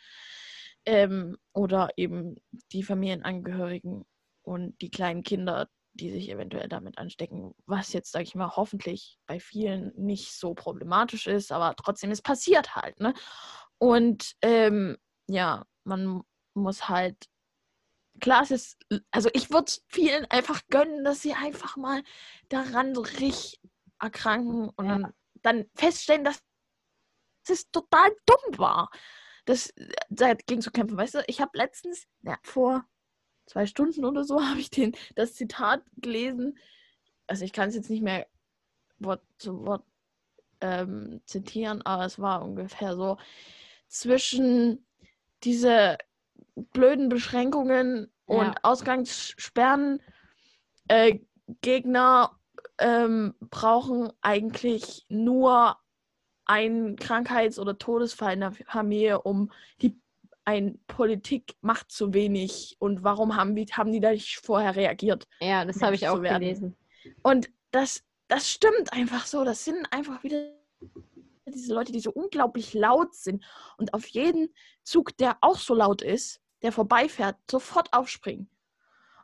Ähm, oder eben die Familienangehörigen und die kleinen Kinder, die sich eventuell damit anstecken, was jetzt, sage ich mal, hoffentlich bei vielen nicht so problematisch ist, aber trotzdem, es passiert halt, ne? Und ähm, ja, man muss halt, klar, es ist, also ich würde es vielen einfach gönnen, dass sie einfach mal daran so richtig erkranken und Ja. dann, dann feststellen, dass es total dumm war, das äh, dagegen zu kämpfen. Weißt du, ich habe letztens, ja, vor zwei Stunden oder so, habe ich den, das Zitat gelesen. Also ich kann es jetzt nicht mehr Wort zu Wort ähm, zitieren, aber es war ungefähr so zwischen diese blöden Beschränkungen Ja. und Ausgangssperren äh, Gegner ähm, brauchen eigentlich nur einen Krankheits- oder Todesfall in der Familie, um die ein Politik macht zu wenig und warum haben, die- haben die da nicht vorher reagiert? ja, das habe ich auch gelesen. Und das, das stimmt einfach so. Das sind einfach wieder diese Leute, die so unglaublich laut sind und auf jeden Zug, der auch so laut ist, der vorbeifährt, sofort aufspringen.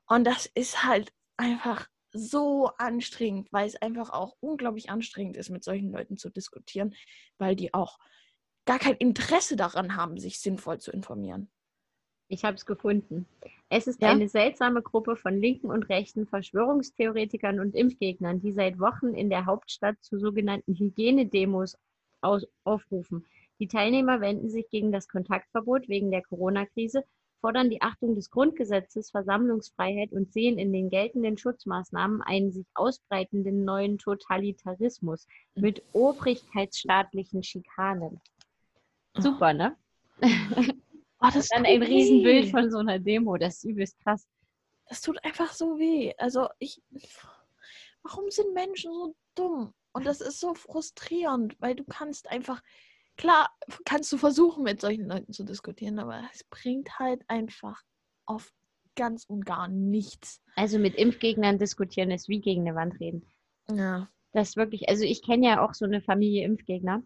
Und das ist halt einfach so anstrengend, weil es einfach auch unglaublich anstrengend ist, mit solchen Leuten zu diskutieren, weil die auch gar kein Interesse daran haben, sich sinnvoll zu informieren. Ich habe es gefunden. Es ist Ja? eine seltsame Gruppe von linken und rechten Verschwörungstheoretikern und Impfgegnern, die seit Wochen in der Hauptstadt zu sogenannten Hygienedemos aus aufrufen. Die Teilnehmer wenden sich gegen das Kontaktverbot wegen der Corona-Krise, fordern die Achtung des Grundgesetzes, Versammlungsfreiheit und sehen in den geltenden Schutzmaßnahmen einen sich ausbreitenden neuen Totalitarismus mit obrigkeitsstaatlichen Schikanen. Super, ne? Oh, das Dann ein Riesenbild weh. von so einer Demo, das ist übelst krass. Das tut einfach so weh. Also ich. Warum sind Menschen so dumm? Und das ist so frustrierend, weil du kannst einfach. Klar, kannst du versuchen, mit solchen Leuten zu diskutieren, aber es bringt halt einfach auf ganz und gar nichts. Also mit Impfgegnern diskutieren ist wie gegen eine Wand reden. Ja. Das ist wirklich, also ich kenne ja auch so eine Familie Impfgegner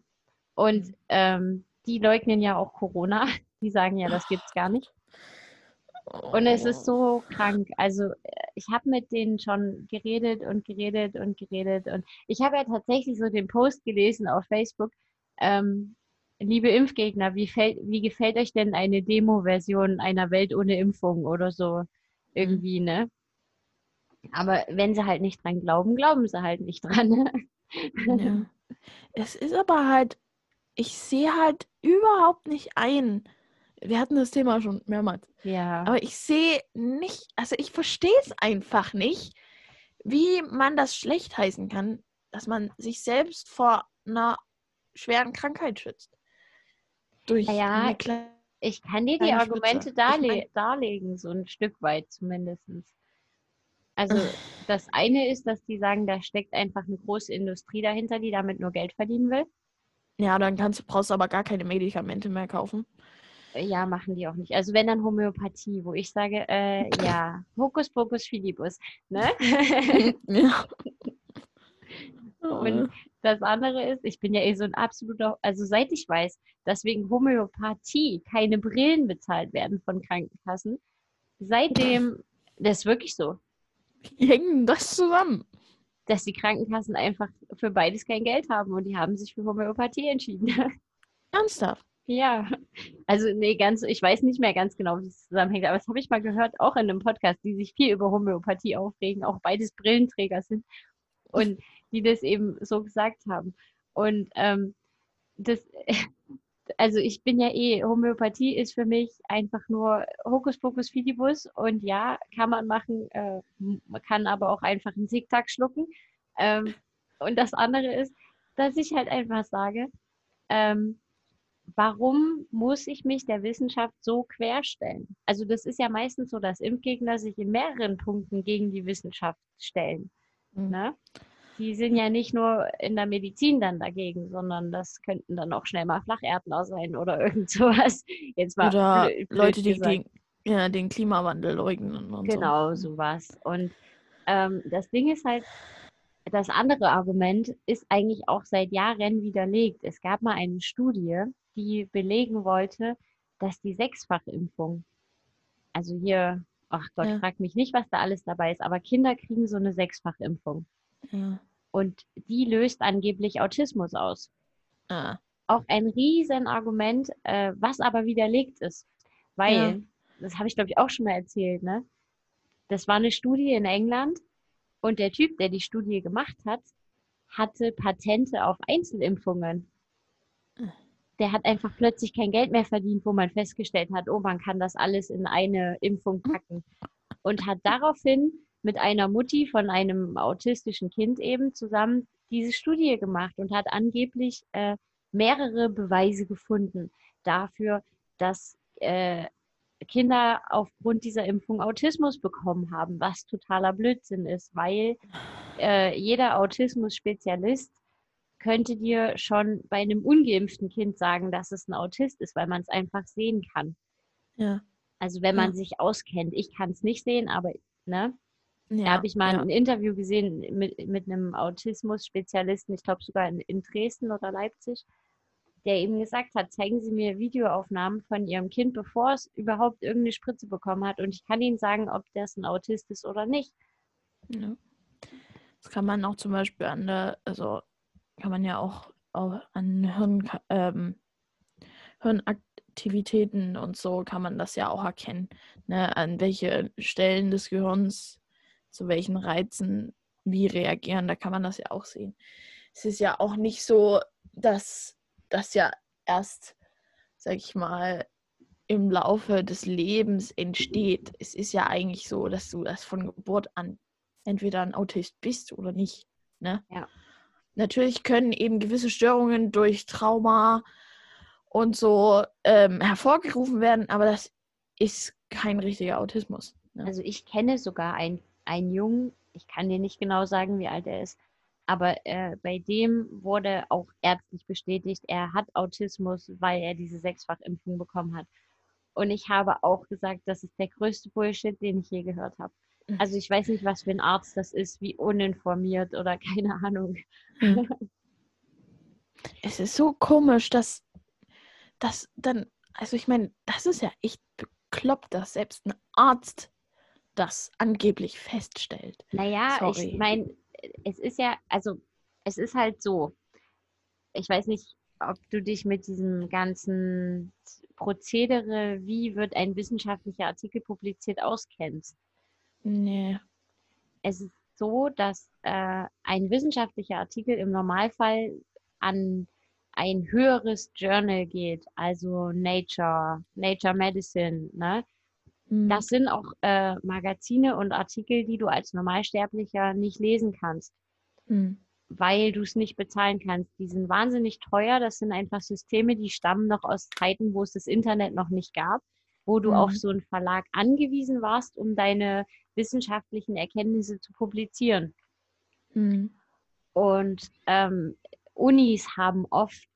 und ähm, die leugnen ja auch Corona. Die sagen ja, das gibt's gar nicht. Und es ist so krank. Also äh, ich habe mit denen schon geredet und geredet und geredet. Und ich habe ja tatsächlich so den Post gelesen auf Facebook. Ähm, liebe Impfgegner, wie, fällt, wie gefällt euch denn eine Demo-Version einer Welt ohne Impfung oder so? Irgendwie, ne? Aber wenn sie halt nicht dran glauben, glauben sie halt nicht dran. Ne? Ja. Es ist aber halt, ich sehe halt überhaupt nicht ein. Wir hatten das Thema schon mehrmals. Ja. Aber ich sehe nicht, also ich verstehe es einfach nicht, wie man das schlecht heißen kann, dass man sich selbst vor einer schweren Krankheit schützt. Durch Ja, eine kleine. Ich kann dir die Argumente Spitze. Ich darle mein- darlegen, so ein Stück weit zumindest. Also das eine ist, dass die sagen, da steckt einfach eine große Industrie dahinter, die damit nur Geld verdienen will. Ja, dann kannst, brauchst du aber gar keine Medikamente mehr kaufen. Ja, machen die auch nicht. Also wenn dann Homöopathie, wo ich sage, äh, ja, Hokus Pokus Filibus. Ne? ja. Und das andere ist, ich bin ja eh so ein absoluter, also seit ich weiß, dass wegen Homöopathie keine Brillen bezahlt werden von Krankenkassen, seitdem, das ist wirklich so, Wie hängen das zusammen? Dass die Krankenkassen einfach für beides kein Geld haben und die haben sich für Homöopathie entschieden. Ernsthaft? Ja, also nee, ganz, ich weiß nicht mehr ganz genau, wie es zusammenhängt, aber das habe ich mal gehört, auch in einem Podcast, die sich viel über Homöopathie aufregen, auch beides Brillenträger sind und die das eben so gesagt haben. Und ähm, das, also ich bin ja eh, Homöopathie ist für mich einfach nur Hokuspokus Fidibus und ja, kann man machen, äh, man kann aber auch einfach einen Zickzack schlucken. Ähm, und das andere ist, dass ich halt einfach sage, ähm, warum muss ich mich der Wissenschaft so querstellen? Also das ist ja meistens so, dass Impfgegner sich in mehreren Punkten gegen die Wissenschaft stellen. Mhm. Ne? Die sind ja nicht nur in der Medizin dann dagegen, sondern das könnten dann auch schnell mal Flacherdler sein oder irgend sowas. Jetzt mal Oder blöd- blöd Leute, die den, ja, den Klimawandel leugnen und Genau, so. sowas. Und ähm, das Ding ist halt, das andere Argument ist eigentlich auch seit Jahren widerlegt. Es gab mal eine Studie, die belegen wollte, dass die Sechsfachimpfung, also hier, ach Gott, Ja. frag mich nicht, was da alles dabei ist, aber Kinder kriegen so eine Sechsfachimpfung. Ja. Und die löst angeblich Autismus aus. Ah. Auch ein Riesenargument, äh, was aber widerlegt ist. Weil, Ja. das habe ich glaube ich auch schon mal erzählt, ne? Das war eine Studie in England und der Typ, der die Studie gemacht hat, hatte Patente auf Einzelimpfungen. Der hat einfach plötzlich kein Geld mehr verdient, wo man festgestellt hat, oh, man kann das alles in eine Impfung packen. Und hat daraufhin mit einer Mutti von einem autistischen Kind eben zusammen diese Studie gemacht und hat angeblich äh, mehrere Beweise gefunden dafür, dass äh, Kinder aufgrund dieser Impfung Autismus bekommen haben, was totaler Blödsinn ist, weil äh, jeder Autismus-Spezialist könnte dir schon bei einem ungeimpften Kind sagen, dass es ein Autist ist, weil man es einfach sehen kann. Ja. Also wenn man Ja. sich auskennt. Ich kann es nicht sehen, aber ne, da Ja. habe ich mal ja. ein Interview gesehen mit, mit einem Autismus-Spezialisten, ich glaube sogar in, in Dresden oder Leipzig, der eben gesagt hat, zeigen Sie mir Videoaufnahmen von Ihrem Kind, bevor es überhaupt irgendeine Spritze bekommen hat. Und ich kann Ihnen sagen, ob das ein Autist ist oder nicht. Ja. Das kann man auch zum Beispiel an der, also kann man ja auch, auch an Hirn, ähm, Hirnaktivitäten und so kann man das ja auch erkennen, ne? an welche Stellen des Gehirns zu welchen Reizen wie reagieren, da kann man das ja auch sehen. Es ist ja auch nicht so, dass das ja erst, sag ich mal, im Laufe des Lebens entsteht. Es ist ja eigentlich so, dass du das von Geburt an entweder ein Autist bist oder nicht. Ne? Ja. Natürlich können eben gewisse Störungen durch Trauma und so ähm, hervorgerufen werden, aber das ist kein richtiger Autismus. Ne? Also ich kenne sogar einen, einen Jungen, ich kann dir nicht genau sagen, wie alt er ist, aber äh, bei dem wurde auch ärztlich bestätigt, er hat Autismus, weil er diese Sechsfachimpfung bekommen hat. Und ich habe auch gesagt, das ist der größte Bullshit, den ich je gehört habe. Mhm. Also ich weiß nicht, was für ein Arzt das ist, wie uninformiert oder keine Ahnung. Es ist so komisch, dass das dann, also ich meine, das ist ja echt bekloppt, dass selbst ein Arzt das angeblich feststellt. Naja, Sorry. ich meine, es ist ja, also es ist halt so. Ich weiß nicht, ob du dich mit diesem ganzen Prozedere, wie wird ein wissenschaftlicher Artikel publiziert, auskennst. Nee. Es ist so, dass äh, ein wissenschaftlicher Artikel im Normalfall an ein höheres Journal geht, also Nature, Nature Medicine, ne? Das sind auch äh, Magazine und Artikel, die du als Normalsterblicher nicht lesen kannst, Hm. weil du es nicht bezahlen kannst. Die sind wahnsinnig teuer. Das sind einfach Systeme, die stammen noch aus Zeiten, wo es das Internet noch nicht gab, wo du Mhm. auf so einen Verlag angewiesen warst, um deine wissenschaftlichen Erkenntnisse zu publizieren. Hm. Und ähm, Unis haben oft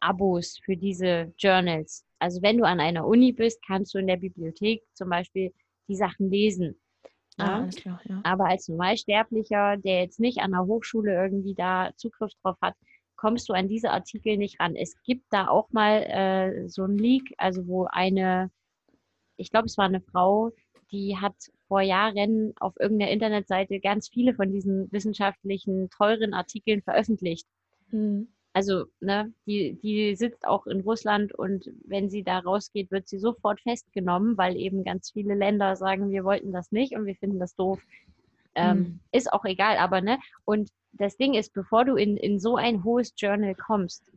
Abos für diese Journals. Also wenn du an einer Uni bist, kannst du in der Bibliothek zum Beispiel die Sachen lesen. Ah, Ja? alles klar, ja. Aber als Normalsterblicher, der jetzt nicht an der Hochschule irgendwie da Zugriff drauf hat, kommst du an diese Artikel nicht ran. Es gibt da auch mal äh, so ein Leak, also wo eine, ich glaube, es war eine Frau, die hat vor Jahren auf irgendeiner Internetseite ganz viele von diesen wissenschaftlichen, teuren Artikeln veröffentlicht. Hm. Also, ne, die, die sitzt auch in Russland und wenn sie da rausgeht, wird sie sofort festgenommen, weil eben ganz viele Länder sagen, wir wollten das nicht und wir finden das doof. Ähm, Mhm. Ist auch egal, aber ne, und das Ding ist, bevor du in, in so ein hohes Journal kommst,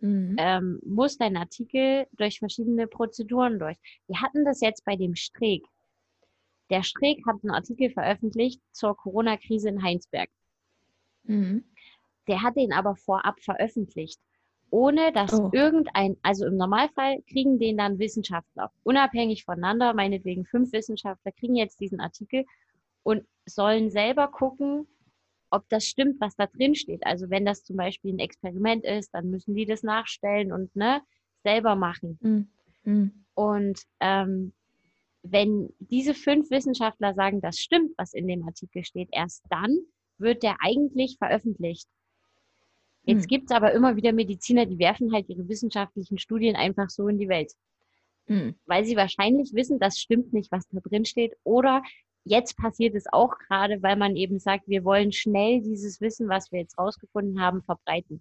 Mhm. ähm, muss dein Artikel durch verschiedene Prozeduren durch. Wir hatten das jetzt bei dem Streeck. Der Streeck hat einen Artikel veröffentlicht zur Corona-Krise in Heinsberg. Mhm. Der hat den aber vorab veröffentlicht, ohne dass Oh. irgendein, also im Normalfall kriegen den dann Wissenschaftler, unabhängig voneinander, meinetwegen fünf Wissenschaftler, kriegen jetzt diesen Artikel und sollen selber gucken, ob das stimmt, was da drin steht. Also wenn das zum Beispiel ein Experiment ist, dann müssen die das nachstellen und ne, selber machen. Mhm. Mhm. Und ähm, wenn diese fünf Wissenschaftler sagen, das stimmt, was in dem Artikel steht, erst dann wird der eigentlich veröffentlicht. Jetzt Hm. gibt es aber immer wieder Mediziner, die werfen halt ihre wissenschaftlichen Studien einfach so in die Welt, Mhm. weil sie wahrscheinlich wissen, das stimmt nicht, was da drin steht. Oder jetzt passiert es auch gerade, weil man eben sagt, wir wollen schnell dieses Wissen, was wir jetzt rausgefunden haben, verbreiten.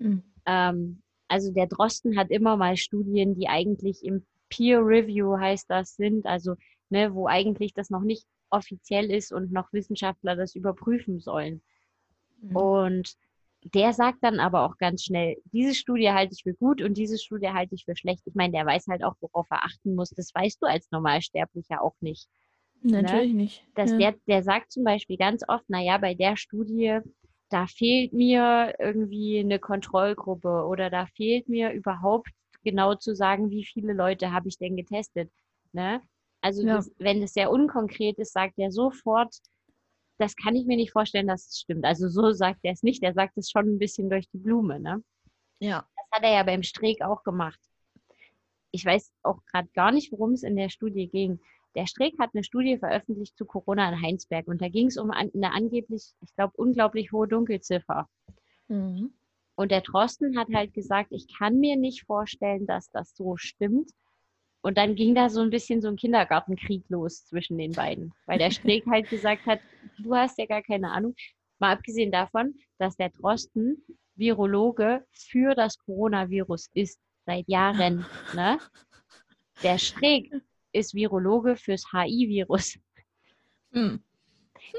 Mhm. Ähm, also der Drosten hat immer mal Studien, die eigentlich im Peer Review heißt das sind, also ne, wo eigentlich das noch nicht offiziell ist und noch Wissenschaftler das überprüfen sollen. Mhm. Und der sagt dann aber auch ganz schnell, diese Studie halte ich für gut und diese Studie halte ich für schlecht. Ich meine, der weiß halt auch, worauf er achten muss. Das weißt du als Normalsterblicher auch nicht Natürlich nicht. dass ja. der, der sagt zum Beispiel ganz oft, naja, bei der Studie, da fehlt mir irgendwie eine Kontrollgruppe oder da fehlt mir überhaupt genau zu sagen, wie viele Leute habe ich denn getestet. Ne? Also Ja. das, wenn es sehr unkonkret ist, sagt er sofort, das kann ich mir nicht vorstellen, dass es stimmt. Also so sagt er es nicht, er sagt es schon ein bisschen durch die Blume. Ne? ja. Das hat er ja beim Streeck auch gemacht. Ich weiß auch gerade gar nicht, worum es in der Studie ging. Der Streeck hat eine Studie veröffentlicht zu Corona in Heinsberg und da ging es um eine angeblich, ich glaube, unglaublich hohe Dunkelziffer. Mhm. Und der Drosten hat halt gesagt, ich kann mir nicht vorstellen, dass das so stimmt. Und dann ging da so ein bisschen so ein Kindergartenkrieg los zwischen den beiden, weil der Streeck halt gesagt hat, du hast ja gar keine Ahnung. Mal abgesehen davon, dass der Drosten Virologe für das Coronavirus ist seit Jahren. Ne? Der Streeck ist Virologe fürs HI-Virus. Hm.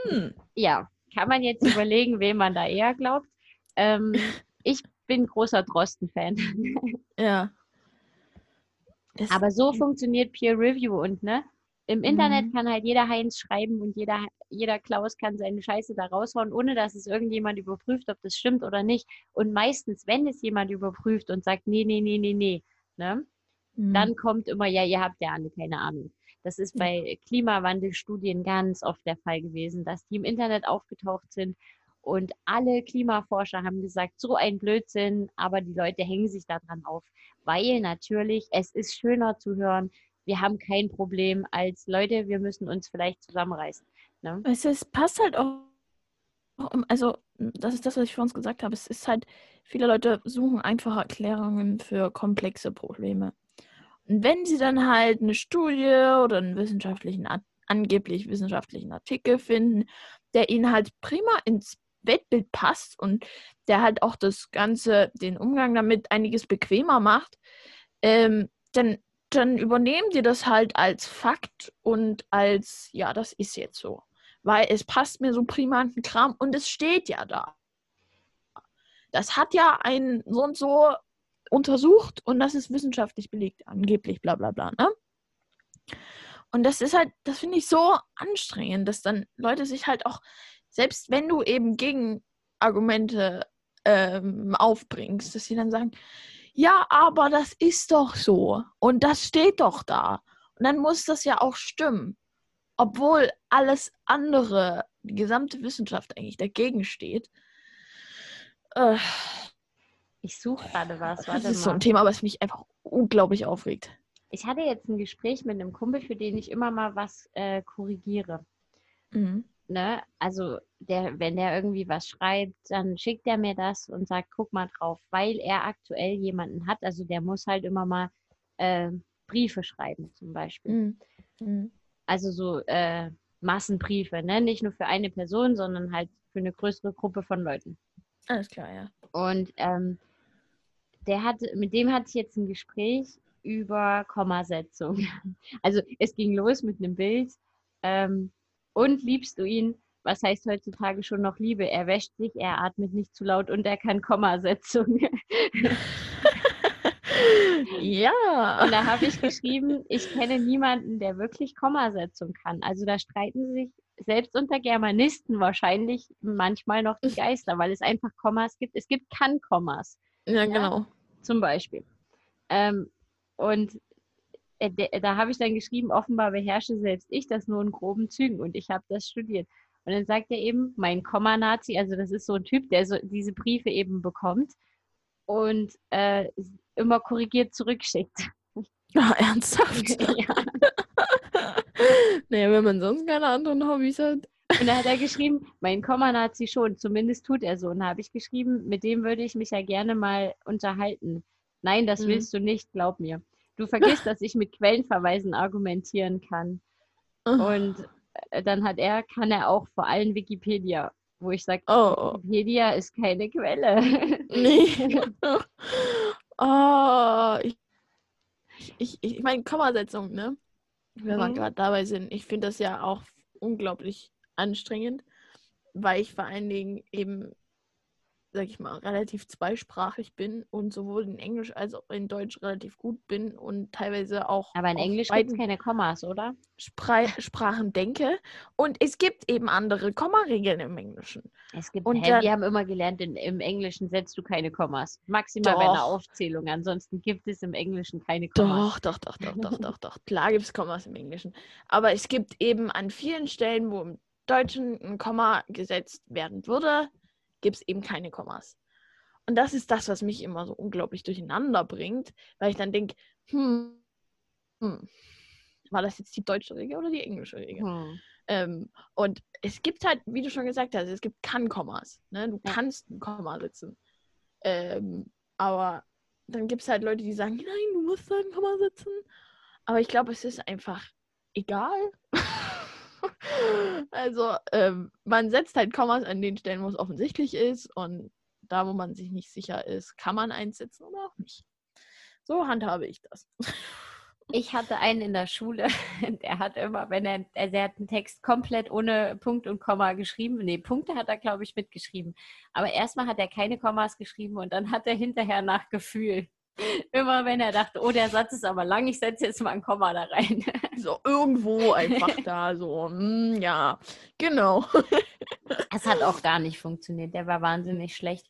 Hm. Ja, kann man jetzt überlegen, wem man da eher glaubt. Ähm, ich bin großer Drosten-Fan. Ja. Das, Aber so funktioniert Peer Review und ne? Im Internet Mhm. kann halt jeder Heinz schreiben und jeder, jeder Klaus kann seine Scheiße da raushauen, ohne dass es irgendjemand überprüft, ob das stimmt oder nicht. Und meistens, wenn es jemand überprüft und sagt, nee, nee, nee, nee, nee, ne? Mhm. dann kommt immer, ja, ihr habt ja alle keine Ahnung. Das ist bei Klimawandelstudien ganz oft der Fall gewesen, dass die im Internet aufgetaucht sind und alle Klimaforscher haben gesagt, so ein Blödsinn, aber die Leute hängen sich daran auf, weil natürlich es ist schöner zu hören, wir haben kein Problem als Leute, wir müssen uns vielleicht zusammenreißen. Ne? Es ist, passt halt auch, also das ist das, was ich vor uns gesagt habe. Es ist halt, viele Leute suchen einfache Erklärungen für komplexe Probleme. Und wenn sie dann halt eine Studie oder einen wissenschaftlichen, angeblich wissenschaftlichen Artikel finden, der ihnen halt prima ins Weltbild passt und der halt auch das Ganze, den Umgang damit einiges bequemer macht, ähm, dann, dann übernehmen die das halt als Fakt und als, ja, das ist jetzt so weil es passt mir so prima an den Kram und es steht ja da. Das hat ja ein so und so untersucht und das ist wissenschaftlich belegt, angeblich, bla bla bla, ne? Und das ist halt, das finde ich so anstrengend, dass dann Leute sich halt auch, selbst wenn du eben Gegenargumente ähm, aufbringst, dass sie dann sagen, ja, aber das ist doch so und das steht doch da. Und dann muss das ja auch stimmen obwohl alles andere, die gesamte Wissenschaft eigentlich dagegen steht. Äh, Ich suche gerade was. Das ist so mal. ein Thema, was mich einfach unglaublich aufregt. Ich hatte jetzt ein Gespräch mit einem Kumpel, für den ich immer mal was äh, korrigiere. Mhm. Ne? Also der, wenn der irgendwie was schreibt, dann schickt er mir das und sagt, guck mal drauf, weil er aktuell jemanden hat. Also der muss halt immer mal äh, Briefe schreiben, zum Beispiel. Mhm. Mhm. Also so äh, Massenbriefe, ne? Nicht nur für eine Person, sondern halt für eine größere Gruppe von Leuten. Alles klar, ja. Und ähm, der hatte, mit dem hatte ich jetzt ein Gespräch über Kommasetzung. Also es ging los mit einem Bild. Ähm, und liebst du ihn? Was heißt heutzutage schon noch Liebe? Er wäscht sich, er atmet nicht zu laut und er kann Kommasetzung. ja. Und da habe ich geschrieben, ich kenne niemanden, der wirklich Kommasetzung kann. Also da streiten sich selbst unter Germanisten wahrscheinlich manchmal noch die Geister, weil es einfach Kommas gibt. Es gibt Kann-Kommas Ja, genau. zum Beispiel. Ähm, und da habe ich dann geschrieben, offenbar beherrsche selbst ich das nur in groben Zügen und ich habe das studiert. Und dann sagt er eben, mein Komma-Nazi, also das ist so ein Typ, der so diese Briefe eben bekommt und äh, immer korrigiert zurückschickt. Ja, ernsthaft. ja. naja, wenn man sonst keine anderen Hobbys hat. Und da hat er geschrieben, mein Komma-Nazi schon, zumindest tut er so. Und da habe ich geschrieben, mit dem würde ich mich ja gerne mal unterhalten. Nein, das Mhm. willst du nicht, glaub mir. Du vergisst, dass ich mit Quellenverweisen argumentieren kann. Und äh, dann hat er, kann er auch vor allem Wikipedia, wo ich sage, Oh. Wikipedia ist keine Quelle. Nee. oh, ich, ich, ich meine, Kommasetzung, ne? Wenn wir Mhm. gerade dabei sind, ich finde das ja auch unglaublich anstrengend, weil ich vor allen Dingen eben, sag ich mal, relativ zweisprachig bin und sowohl in Englisch als auch in Deutsch relativ gut bin und teilweise auch Aber in Englisch gibt es keine Kommas, oder? Spra Sprachen denke. Und es gibt eben andere Kommaregeln im Englischen. Es gibt, Und dann- wir haben immer gelernt, in, im Englischen setzt du keine Kommas. Maximal bei einer Doch. Aufzählung. Ansonsten gibt es im Englischen keine Kommas. Doch, doch, doch, doch, doch, doch, doch. Klar gibt es Kommas im Englischen. Aber es gibt eben an vielen Stellen, wo im Deutschen ein Komma gesetzt werden würde, gibt es eben keine Kommas. Und das ist das, was mich immer so unglaublich durcheinander bringt, weil ich dann denke, hm, hm, war das jetzt die deutsche Regel oder die englische Regel? Hm. Ähm, und es gibt halt, wie du schon gesagt hast, es gibt Kann-Kommas. Ne? Du kannst ein Komma setzen. Ähm, aber dann gibt es halt Leute, die sagen, nein, du musst da ein Komma setzen. Aber ich glaube, es ist einfach egal. also, ähm, man setzt halt Kommas an den Stellen, wo es offensichtlich ist. Und da, wo man sich nicht sicher ist, kann man eins setzen oder auch nicht. So handhabe ich das. Ich hatte einen in der Schule, der hat immer, wenn er, also er hat einen Text komplett ohne Punkt und Komma geschrieben. Nee, Punkte hat er, glaube ich, mitgeschrieben. Aber erstmal hat er keine Kommas geschrieben und dann hat er hinterher nach Gefühl. Immer wenn er dachte, oh, der Satz ist aber lang, ich setze jetzt mal ein Komma da rein. So irgendwo einfach da, so, mm, ja, genau. Das hat auch gar nicht funktioniert. Der war wahnsinnig schlecht.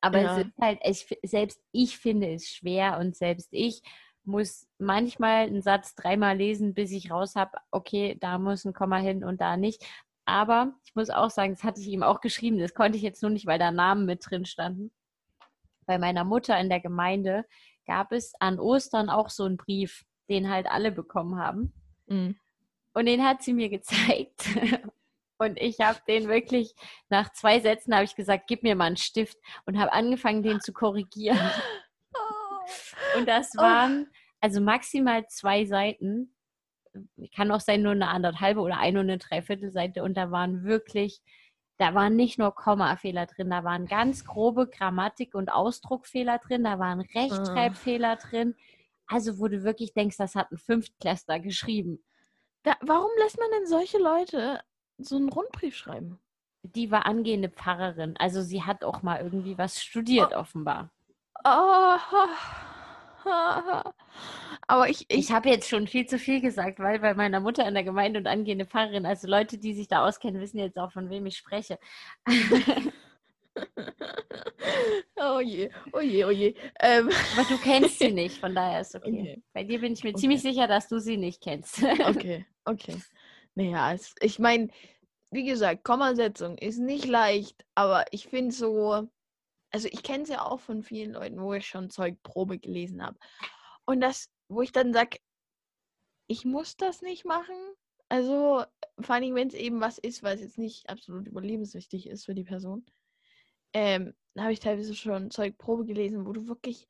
Aber Ja. es ist halt, ich, selbst ich finde es schwer und selbst ich muss manchmal einen Satz dreimal lesen, bis ich raus habe, okay, da muss ein Komma hin und da nicht. Aber ich muss auch sagen, das hatte ich ihm auch geschrieben, das konnte ich jetzt nur nicht, weil da Namen mit drin standen. Bei meiner Mutter in der Gemeinde gab es an Ostern auch so einen Brief, den halt alle bekommen haben. Mm. Und den hat sie mir gezeigt. Und ich habe den wirklich, nach zwei Sätzen habe ich gesagt, gib mir mal einen Stift und habe angefangen, den zu korrigieren. Und das Oh. waren also maximal zwei Seiten. Kann auch sein, nur eine anderthalbe oder eine und eine Dreiviertelseite. Und da waren wirklich, da waren nicht nur Kommafehler drin, da waren ganz grobe Grammatik- und Ausdruckfehler drin, da waren Rechtschreibfehler drin. Also, wo du wirklich denkst, das hat ein Fünftklässler geschrieben. Da, warum lässt man denn solche Leute so einen Rundbrief schreiben? Die war angehende Pfarrerin. Also sie hat auch mal irgendwie was studiert, offenbar. Oh. Aber ich, Ich ich, habe jetzt schon viel zu viel gesagt, weil bei meiner Mutter in der Gemeinde und angehende Pfarrerin, also Leute, die sich da auskennen, wissen jetzt auch, von wem ich spreche. oh je, oh je, oh je. Ähm, Aber du kennst sie nicht, von daher ist okay. Okay. Bei dir bin ich mir Okay. ziemlich sicher, dass du sie nicht kennst. okay, okay. Naja, es, ich meine, wie gesagt, Kommasetzung ist nicht leicht, aber ich finde so, also ich kenne es ja auch von vielen Leuten, wo ich schon Zeugprobe gelesen habe. Und das, wo ich dann sage, ich muss das nicht machen. Also, vor allem, wenn es eben was ist, was jetzt nicht absolut überlebenswichtig ist für die Person. Ähm, da habe ich teilweise schon Zeugprobe gelesen, wo du wirklich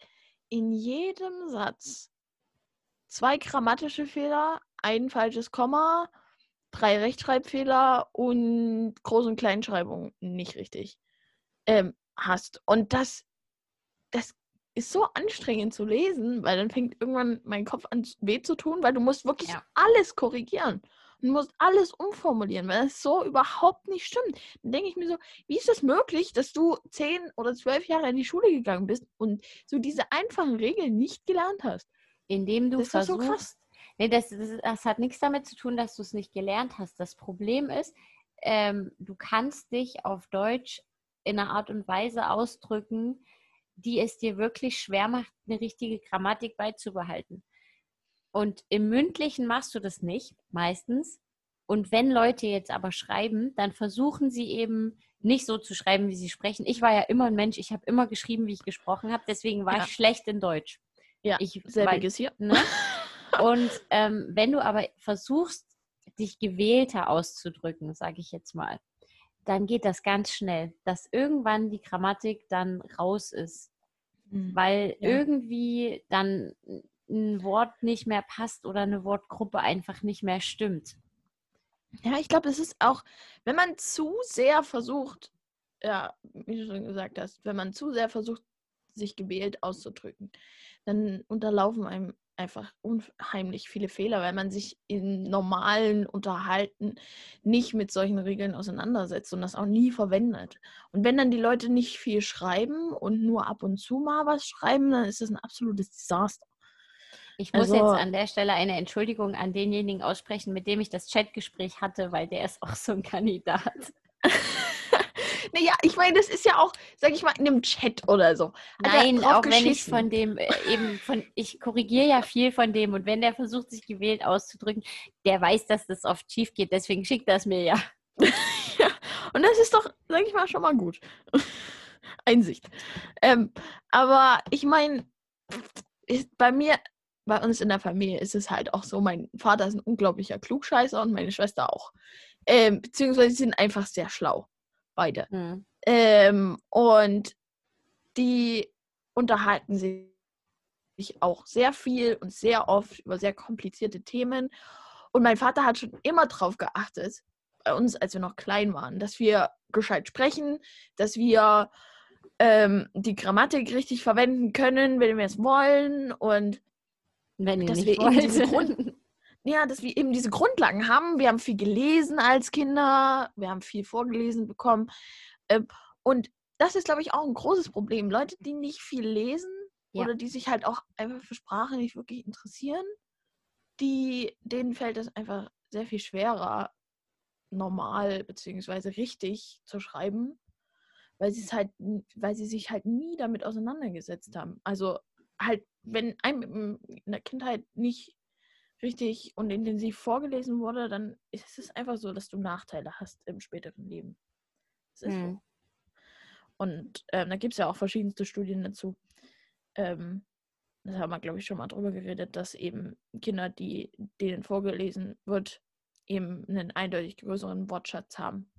in jedem Satz zwei grammatische Fehler, ein falsches Komma, drei Rechtschreibfehler und Groß- und Kleinschreibung nicht richtig ähm, hast. Und das, das ist so anstrengend zu lesen, weil dann fängt irgendwann mein Kopf an weh zu tun, weil du musst wirklich ja. alles korrigieren. Du musst alles umformulieren, weil das so überhaupt nicht stimmt. Dann denke ich mir so, wie ist das möglich, dass du zehn oder zwölf Jahre in die Schule gegangen bist und so diese einfachen Regeln nicht gelernt hast? Indem du das versuchst. Ist so krass. Nee, das, das, das, hat nichts damit zu tun, dass du es nicht gelernt hast. Das Problem ist, ähm, du kannst dich auf Deutsch in einer Art und Weise ausdrücken, die es dir wirklich schwer macht, eine richtige Grammatik beizubehalten. Und im mündlichen machst du das nicht, meistens. Und wenn Leute jetzt aber schreiben, dann versuchen sie eben nicht so zu schreiben, wie sie sprechen. Ich war ja immer ein Mensch, ich habe immer geschrieben, wie ich gesprochen habe, deswegen war ja. ich schlecht in Deutsch. Ja, ich, selbiges hier. Ne? Und ähm, wenn du aber versuchst, dich gewählter auszudrücken, sage ich jetzt mal, dann geht das ganz schnell, dass irgendwann die Grammatik dann raus ist, mhm. weil ja. irgendwie dann ein Wort nicht mehr passt oder eine Wortgruppe einfach nicht mehr stimmt. Ja, ich glaube, es ist auch, wenn man zu sehr versucht, ja, wie du schon gesagt hast, wenn man zu sehr versucht, sich gewählt auszudrücken, dann unterlaufen einem einfach unheimlich viele Fehler, weil man sich in normalen Unterhalten nicht mit solchen Regeln auseinandersetzt und das auch nie verwendet. Und wenn dann die Leute nicht viel schreiben und nur ab und zu mal was schreiben, dann ist das ein absolutes Desaster. Ich muss also, jetzt an der Stelle eine Entschuldigung an denjenigen aussprechen, mit dem ich das Chatgespräch hatte, weil der ist auch so ein Kandidat. Naja, ich meine, das ist ja auch, sag ich mal, in einem Chat oder so. Nein, auch wenn ich von dem äh, eben von, ich korrigiere ja viel von dem und wenn der versucht, sich gewählt auszudrücken, der weiß, dass das oft schief geht, deswegen schickt das mir ja. ja. Und das ist doch, sag ich mal, schon mal gut. Einsicht. Ähm, aber ich meine, bei mir, bei uns in der Familie ist es halt auch so, mein Vater ist ein unglaublicher Klugscheißer und meine Schwester auch. Ähm, beziehungsweise sie sind einfach sehr schlau. Beide. Mhm. Ähm, und die unterhalten sich auch sehr viel und sehr oft über sehr komplizierte Themen. Und mein Vater hat schon immer darauf geachtet, bei uns, als wir noch klein waren, dass wir gescheit sprechen, dass wir ähm, die Grammatik richtig verwenden können, wenn wir es wollen und wenn dass wir eben diese Grund ja, dass wir eben diese Grundlagen haben. Wir haben viel gelesen als Kinder, wir haben viel vorgelesen bekommen. Ähm, und das ist, glaube ich, auch ein großes Problem. Leute, die nicht viel lesen ja. oder die sich halt auch einfach für Sprache nicht wirklich interessieren, die, denen fällt es einfach sehr viel schwerer, normal bzw. richtig zu schreiben, weil sie es halt, weil sie sich halt nie damit auseinandergesetzt haben. Also halt, wenn einem in der Kindheit nicht richtig und intensiv vorgelesen wurde, dann ist es einfach so, dass du Nachteile hast im späteren Leben. Das ist hm. so. Und ähm, da gibt es ja auch verschiedenste Studien dazu. Ähm, das haben wir, glaube ich, schon mal drüber geredet, dass eben Kinder, die denen vorgelesen wird, eben einen eindeutig größeren Wortschatz haben,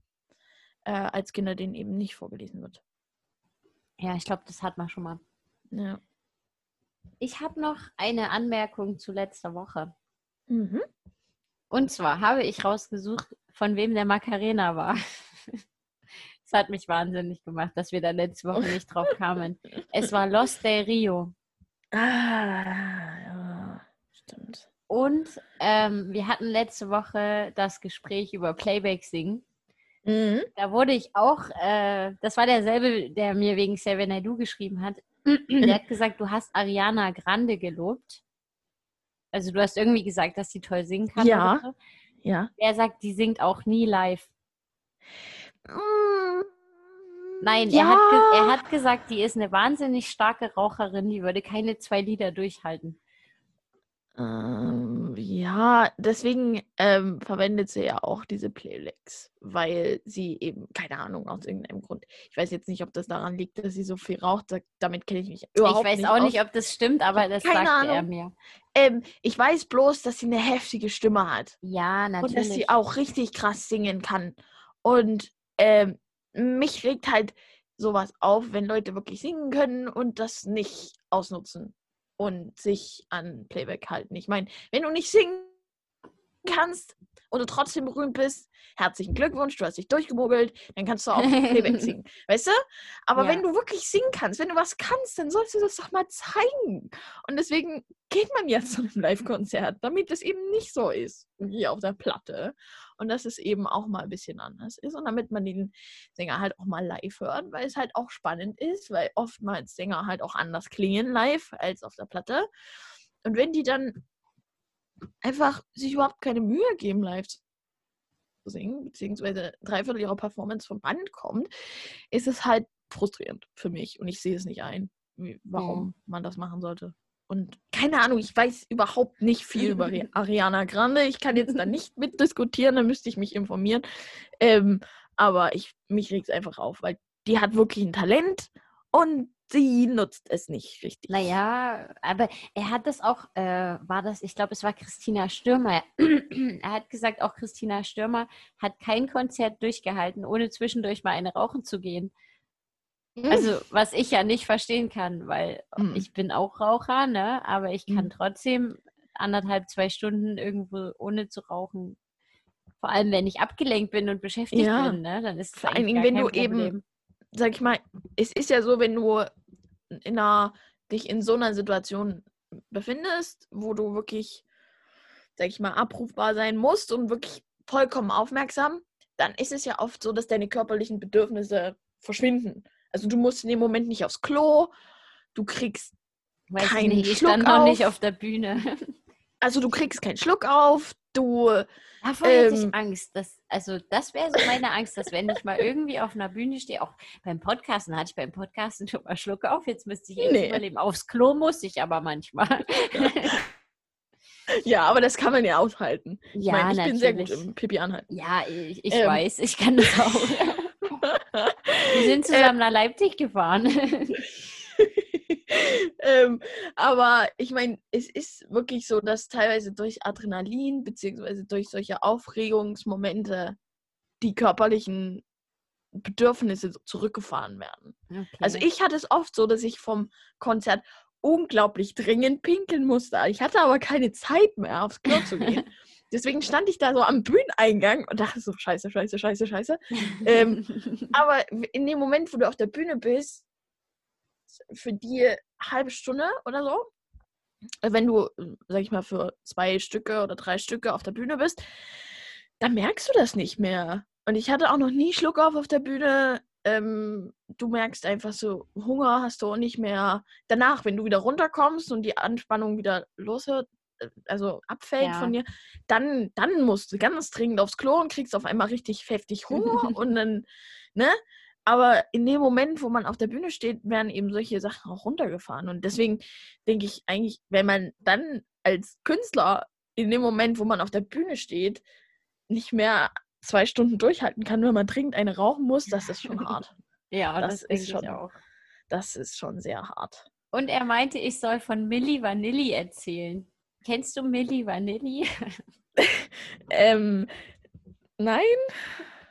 äh, als Kinder, denen eben nicht vorgelesen wird. Ja, ich glaube, das hat man schon mal. Ja. Ich habe noch eine Anmerkung zu letzter Woche. Mhm. Und zwar habe ich rausgesucht, von wem der Macarena war. Es hat mich wahnsinnig gemacht, dass wir da letzte Woche nicht drauf kamen. Es war Los del Rio. Ah, ja, stimmt. Und ähm, wir hatten letzte Woche das Gespräch über Playback singen. Mhm. Da wurde ich auch, äh, das war derselbe, der mir wegen Xavier Naidoo geschrieben hat. der hat gesagt, du hast Ariana Grande gelobt. Also du hast irgendwie gesagt, dass sie toll singen kann. Ja. So. Ja. Er sagt, die singt auch nie live. Mm, Nein, ja. er, hat er hat gesagt, die ist eine wahnsinnig starke Raucherin, die würde keine zwei Lieder durchhalten. Ähm, ja, deswegen ähm, verwendet sie ja auch diese Playlex, weil sie eben, keine Ahnung, aus irgendeinem Grund. Ich weiß jetzt nicht, ob das daran liegt, dass sie so viel raucht. da- Damit kenne ich mich überhaupt Ich weiß nicht auch aus. nicht, ob das stimmt, aber das Keine sagte er Ahnung. mir. Ähm, ich weiß bloß, dass sie eine heftige Stimme hat Ja, und dass natürlich. sie auch richtig krass singen kann. Und ähm, mich regt halt sowas auf, wenn Leute wirklich singen können und das nicht ausnutzen und sich an Playback halten. Ich meine, wenn du nicht singen kannst und du trotzdem berühmt bist, herzlichen Glückwunsch, du hast dich durchgemogelt, dann kannst du auch Playback singen. Weißt du? Aber Ja. wenn du wirklich singen kannst, wenn du was kannst, dann sollst du das doch mal zeigen. Und deswegen geht man ja zu einem Live-Konzert, damit es eben nicht so ist wie auf der Platte. Und dass es eben auch mal ein bisschen anders ist. Und damit man den Sänger halt auch mal live hört, weil es halt auch spannend ist, weil oftmals Sänger halt auch anders klingen live als auf der Platte. Und wenn die dann einfach sich überhaupt keine Mühe geben, live zu singen, beziehungsweise dreiviertel ihrer Performance vom Band kommt, ist es halt frustrierend für mich und ich sehe es nicht ein, wie, warum man das machen sollte. Und keine Ahnung, ich weiß überhaupt nicht viel über Ari- Ariana Grande. Ich kann jetzt da nicht mitdiskutieren, da müsste ich mich informieren. Ähm, aber ich, mich regt es einfach auf, weil die hat wirklich ein Talent und sie nutzt es nicht richtig. Naja, aber er hat das auch, äh, war das, ich glaube, es war Christina Stürmer. er hat gesagt, auch Christina Stürmer hat kein Konzert durchgehalten, ohne zwischendurch mal eine rauchen zu gehen. Also, was ich ja nicht verstehen kann, weil Mhm. ich bin auch Raucher, ne? Aber ich kann Mhm. trotzdem anderthalb, zwei Stunden irgendwo ohne zu rauchen. Vor allem, wenn ich abgelenkt bin und beschäftigt Ja. bin, ne? Dann ist es Vor allen Dingen, wenn du eben Problem. Sag ich mal, es ist ja so, wenn du in einer, dich in so einer Situation befindest, wo du wirklich, sag ich mal, abrufbar sein musst und wirklich vollkommen aufmerksam, dann ist es ja oft so, dass deine körperlichen Bedürfnisse verschwinden. Also du musst in dem Moment nicht aufs Klo, du kriegst, Weiß keinen nicht, ich Schluck stand noch nicht auf. auf der Bühne. also du kriegst keinen Schluck auf, du, Davor hätte ich Ähm. Angst. Dass, also das wäre so meine Angst, dass wenn ich mal irgendwie auf einer Bühne stehe, auch beim Podcasten, hatte ich beim Podcasten schon mal Schluck auf, jetzt müsste ich Nee. überleben. Aufs Klo muss ich aber manchmal. ja, aber das kann man ja aushalten. Ich ja, meine, ich bin sehr gut im Pipi anhalten. Ja, ich, ich Ähm. weiß, ich kann das auch. Wir sind zusammen nach Leipzig gefahren. ähm, aber ich meine, es ist wirklich so, dass teilweise durch Adrenalin beziehungsweise durch solche Aufregungsmomente die körperlichen Bedürfnisse zurückgefahren werden. Also Okay. ich hatte es oft so, dass ich vom Konzert unglaublich dringend pinkeln musste. Ich hatte aber keine Zeit mehr, aufs Klo zu gehen. Deswegen stand ich da so am Bühneneingang und dachte so, scheiße, scheiße, scheiße, scheiße. ähm, Aber in dem Moment, wo du auf der Bühne bist, für die halbe Stunde oder so, wenn du, sag ich mal, für zwei Stücke oder drei Stücke auf der Bühne bist, dann merkst du das nicht mehr. Und ich hatte auch noch nie Schluck auf auf der Bühne. Ähm, du merkst einfach so, Hunger hast du auch nicht mehr. Danach, wenn du wieder runterkommst und die Anspannung wieder loshört, äh, also abfällt Ja. von dir, dann, dann musst du ganz dringend aufs Klo und kriegst auf einmal richtig heftig Hunger und dann, ne? Aber in dem Moment, wo man auf der Bühne steht, werden eben solche Sachen auch runtergefahren. Und deswegen denke ich eigentlich, wenn man dann als Künstler in dem Moment, wo man auf der Bühne steht, nicht mehr zwei Stunden durchhalten kann, wenn man dringend eine rauchen muss, das ist schon hart. ja, das das, ist schon- auch. Das ist schon sehr hart. Und er meinte, ich soll von Milli Vanilli erzählen. Kennst du Milli Vanilli? Ähm, nein?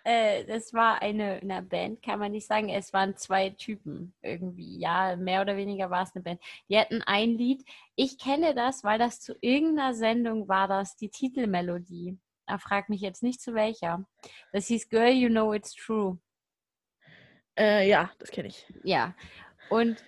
Äh, das war eine, eine Band, kann man nicht sagen. Es waren zwei Typen irgendwie. Ja, mehr oder weniger war es eine Band. Die hatten ein Lied. Ich kenne das, weil das zu irgendeiner Sendung war, das die Titelmelodie. Da frag mich jetzt nicht zu welcher. Das hieß Girl, You Know It's True. Äh, ja, das kenne ich. Ja. Und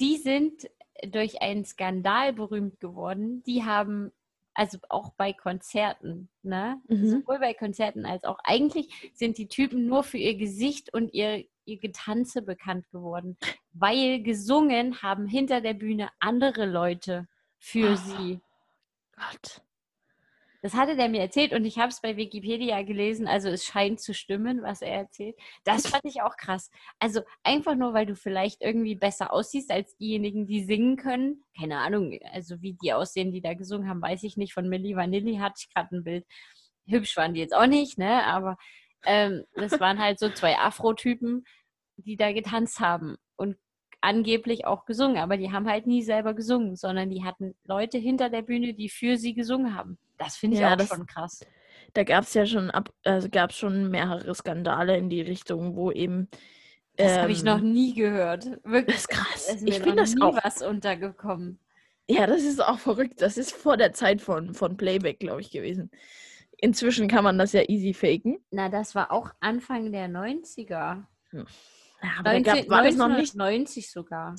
die sind durch einen Skandal berühmt geworden. Die haben, also auch bei Konzerten, ne? Mhm. Sowohl bei Konzerten als auch eigentlich sind die Typen nur für ihr Gesicht und ihr, ihr Getanze bekannt geworden. Weil gesungen haben hinter der Bühne andere Leute für Ah. sie. Gott. Das hatte der mir erzählt und ich habe es bei Wikipedia gelesen. Also es scheint zu stimmen, was er erzählt. Das fand ich auch krass. Also einfach nur, weil du vielleicht irgendwie besser aussiehst als diejenigen, die singen können. Keine Ahnung, also wie die aussehen, die da gesungen haben, weiß ich nicht. Von Milli Vanilli hatte ich gerade ein Bild. Hübsch waren die jetzt auch nicht, ne? Aber ähm, das waren halt so zwei Afro-Typen, die da getanzt haben und angeblich auch gesungen. Aber die haben halt nie selber gesungen, sondern die hatten Leute hinter der Bühne, die für sie gesungen haben. Das finde ich Ja, auch das- schon krass. Da gab es ja schon ab, also gab schon mehrere Skandale in die Richtung, wo eben. Das habe ich ähm, noch nie gehört. Wirklich. Das ist krass. Da ist Ich finde das nie auch. was untergekommen. Ja, das ist auch verrückt. Das ist vor der Zeit von, von Playback, glaube ich, gewesen. Inzwischen kann man das ja easy faken. Na, das war auch Anfang der 90er. Ja, aber da 19, gab, war das noch nicht, 90 sogar.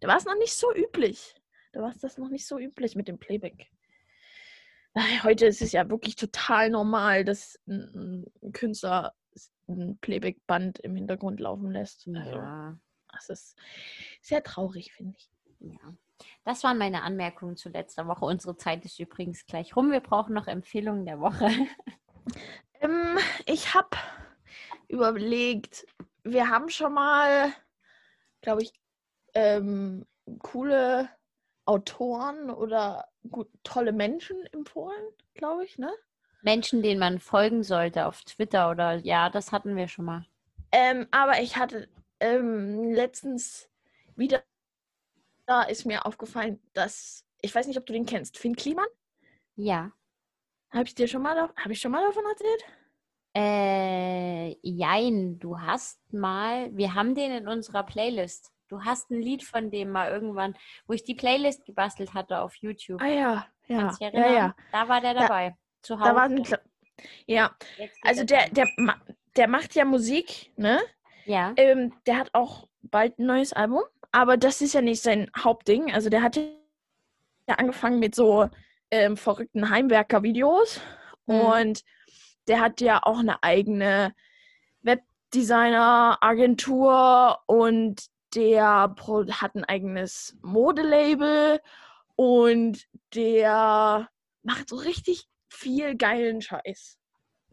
da war es noch nicht so üblich. Da war es das noch nicht so üblich mit dem Playback. Ach, Heute ist es ja wirklich total normal, dass ein, ein Künstler ein Playback-Band im Hintergrund laufen lässt. Also, Ja, das ist sehr traurig, finde ich. ja. Das waren meine Anmerkungen zu letzter Woche. Unsere Zeit ist übrigens gleich rum. Wir brauchen noch Empfehlungen der Woche. Ähm, ich habe überlegt, wir haben schon mal, glaube ich, ähm, coole Autoren oder gut, tolle Menschen empfohlen, glaube ich, ne? Menschen, denen man folgen sollte auf Twitter oder ja, das hatten wir schon mal. Ähm, aber ich hatte ähm, letztens wieder, da ist mir aufgefallen, dass, ich weiß nicht, ob du den kennst, Finn Kliman. Ja. Habe ich dir schon mal, habe ich schon mal davon erzählt? Äh, jein, du hast mal, wir haben den in unserer Playlist. Du hast ein Lied von dem mal irgendwann, wo ich die Playlist gebastelt hatte auf YouTube. Ah ja, ja, Kannst dich ja, erinnern? ja. Da war der Da- dabei. Zu Hause. Da war ein, Kle- ja, also er der, der, der macht ja Musik, ne? Ja. Ähm, der hat auch bald ein neues Album, aber das ist ja nicht sein Hauptding. Also der hat ja angefangen mit so ähm, verrückten Heimwerker-Videos Mhm. und der hat ja auch eine eigene Webdesigner-Agentur und der hat ein eigenes Modelabel und der macht so richtig viel geilen Scheiß.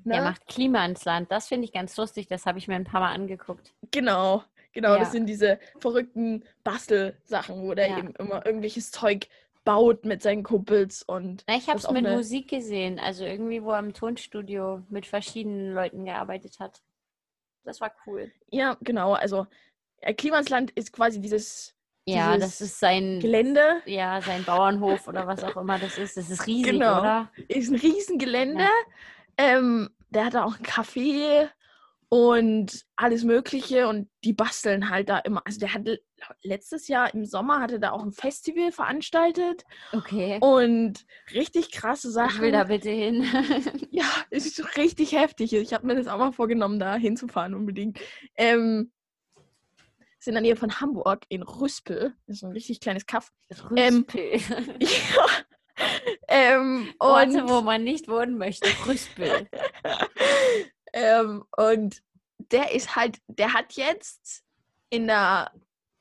Der ne? macht Klima ins Land. Das finde ich ganz lustig. Das habe ich mir ein paar Mal angeguckt. Genau, genau. Ja. Das sind diese verrückten Bastelsachen, wo der Ja. eben immer irgendwelches Zeug baut mit seinen Kumpels und Na, ich habe es mit eine- Musik gesehen. Also irgendwie, wo er im Tonstudio mit verschiedenen Leuten gearbeitet hat. Das war cool. ja, genau. Also äh, Klimansland ist quasi dieses Ja, Dieses das ist sein, Gelände, ja, sein Bauernhof oder was auch immer das ist. Das ist riesig, Genau. oder? ist ein Riesengelände. Ähm, der hat da auch ein Café und alles Mögliche und die basteln halt da immer. Also der hat letztes Jahr im Sommer hatte da auch ein Festival veranstaltet Okay. und richtig krasse Sachen. Ich will da bitte hin. Ja, es ist richtig heftig. Ich habe mir das auch mal vorgenommen, da hinzufahren unbedingt. Ähm, sind in der Nähe von Hamburg in Rüspel. Das ist ein richtig kleines Kaff. Ähm, Rüspel. Ja. ähm, Orte, wo man nicht wohnen möchte. Rüspel. ähm, und der ist halt, der hat jetzt in der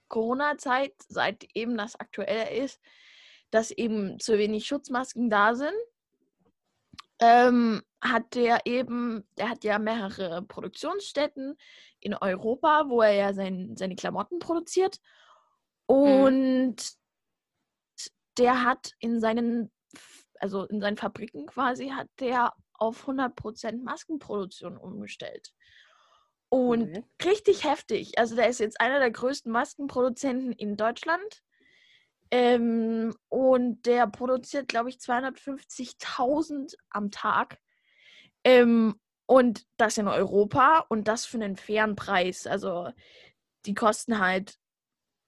Corona-Zeit, seit eben das aktuell ist, dass eben zu wenig Schutzmasken da sind, ähm, hat der eben, der hat ja mehrere Produktionsstätten in Europa, wo er ja sein, seine Klamotten produziert. Und der hat in seinen, also in seinen Fabriken quasi, hat der auf 100% Maskenproduktion umgestellt. Und Cool. richtig heftig. Also der ist jetzt einer der größten Maskenproduzenten in Deutschland. Ähm, und der produziert, glaube ich, 250.000 am Tag. Ähm, und das in Europa und das für einen fairen Preis. Also die kosten halt,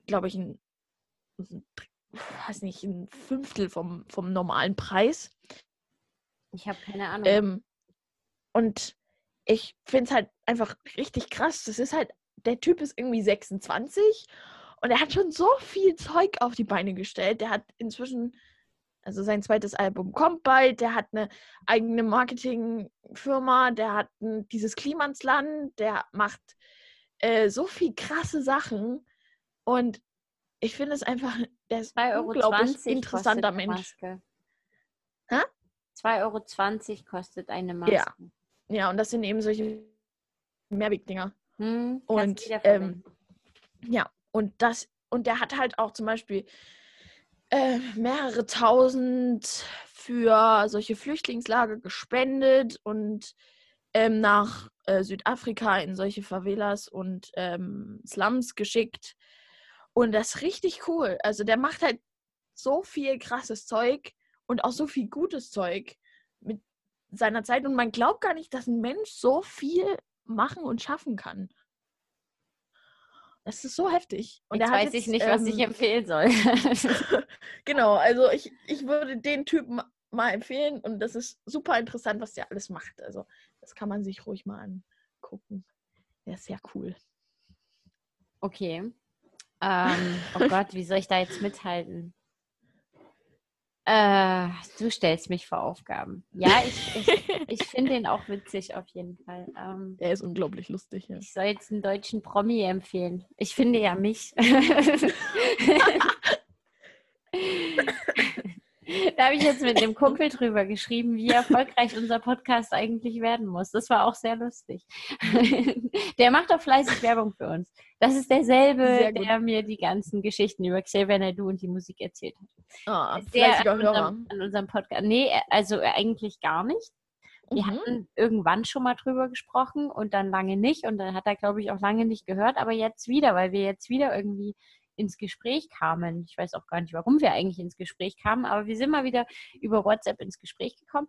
glaube ich, ein, ein, weiß nicht, ein Fünftel vom, vom normalen Preis. Ich habe keine Ahnung. Ähm, und ich finde es halt einfach richtig krass. Das ist halt, der Typ ist irgendwie 26 und er hat schon so viel Zeug auf die Beine gestellt. Der hat inzwischen, also sein zweites Album kommt bald, der hat eine eigene Marketingfirma, der hat ein, dieses Klimansland, der macht äh, so viel krasse Sachen und ich finde es einfach, der ist 2,20 ein unglaublich interessanter Mensch. Maske. Hä? 2,20 Euro kostet eine Maske. Ja. Ja, und das sind eben solche Mehrwegdinger. Hm, Und, wiederverwenden. Ja, und das, und der hat halt auch zum Beispiel äh, mehrere tausend für solche Flüchtlingslager gespendet und ähm, nach äh, Südafrika in solche Favelas und ähm, Slums geschickt. Und das ist richtig cool. Also der macht halt so viel krasses Zeug und auch so viel gutes Zeug mit seiner Zeit. Und man glaubt gar nicht, dass ein Mensch so viel machen und schaffen kann. Das ist so heftig. Und Jetzt weiß ich jetzt, nicht, was ich ähm, empfehlen soll. genau, also ich, ich würde den Typen mal empfehlen und das ist super interessant, was der alles macht. Also das kann man sich ruhig mal angucken. Der ist sehr cool. okay. Ähm, oh Gott, wie soll ich da jetzt mithalten? Äh, du stellst mich vor Aufgaben. Ja, ich, ich, ich finde den auch witzig auf jeden Fall. Ähm, Der ist unglaublich lustig. Ja. ich soll jetzt einen deutschen Promi empfehlen. Ich finde ja mich. Da habe ich jetzt mit dem Kumpel drüber geschrieben, wie erfolgreich unser Podcast eigentlich werden muss. Das war auch sehr lustig. Der macht auch fleißig Werbung für uns. Das ist derselbe, der mir die ganzen Geschichten über Xavier Naidoo und die Musik erzählt hat. Ah, Ist der an unserem, an unserem Podcast. Nee, also eigentlich gar nicht. Wir Mhm. hatten irgendwann schon mal drüber gesprochen und dann lange nicht. Und dann hat er, glaube ich, auch lange nicht gehört, aber jetzt wieder, weil wir jetzt wieder irgendwie ins Gespräch kamen. Ich weiß auch gar nicht, warum wir eigentlich ins Gespräch kamen, aber wir sind mal wieder über WhatsApp ins Gespräch gekommen.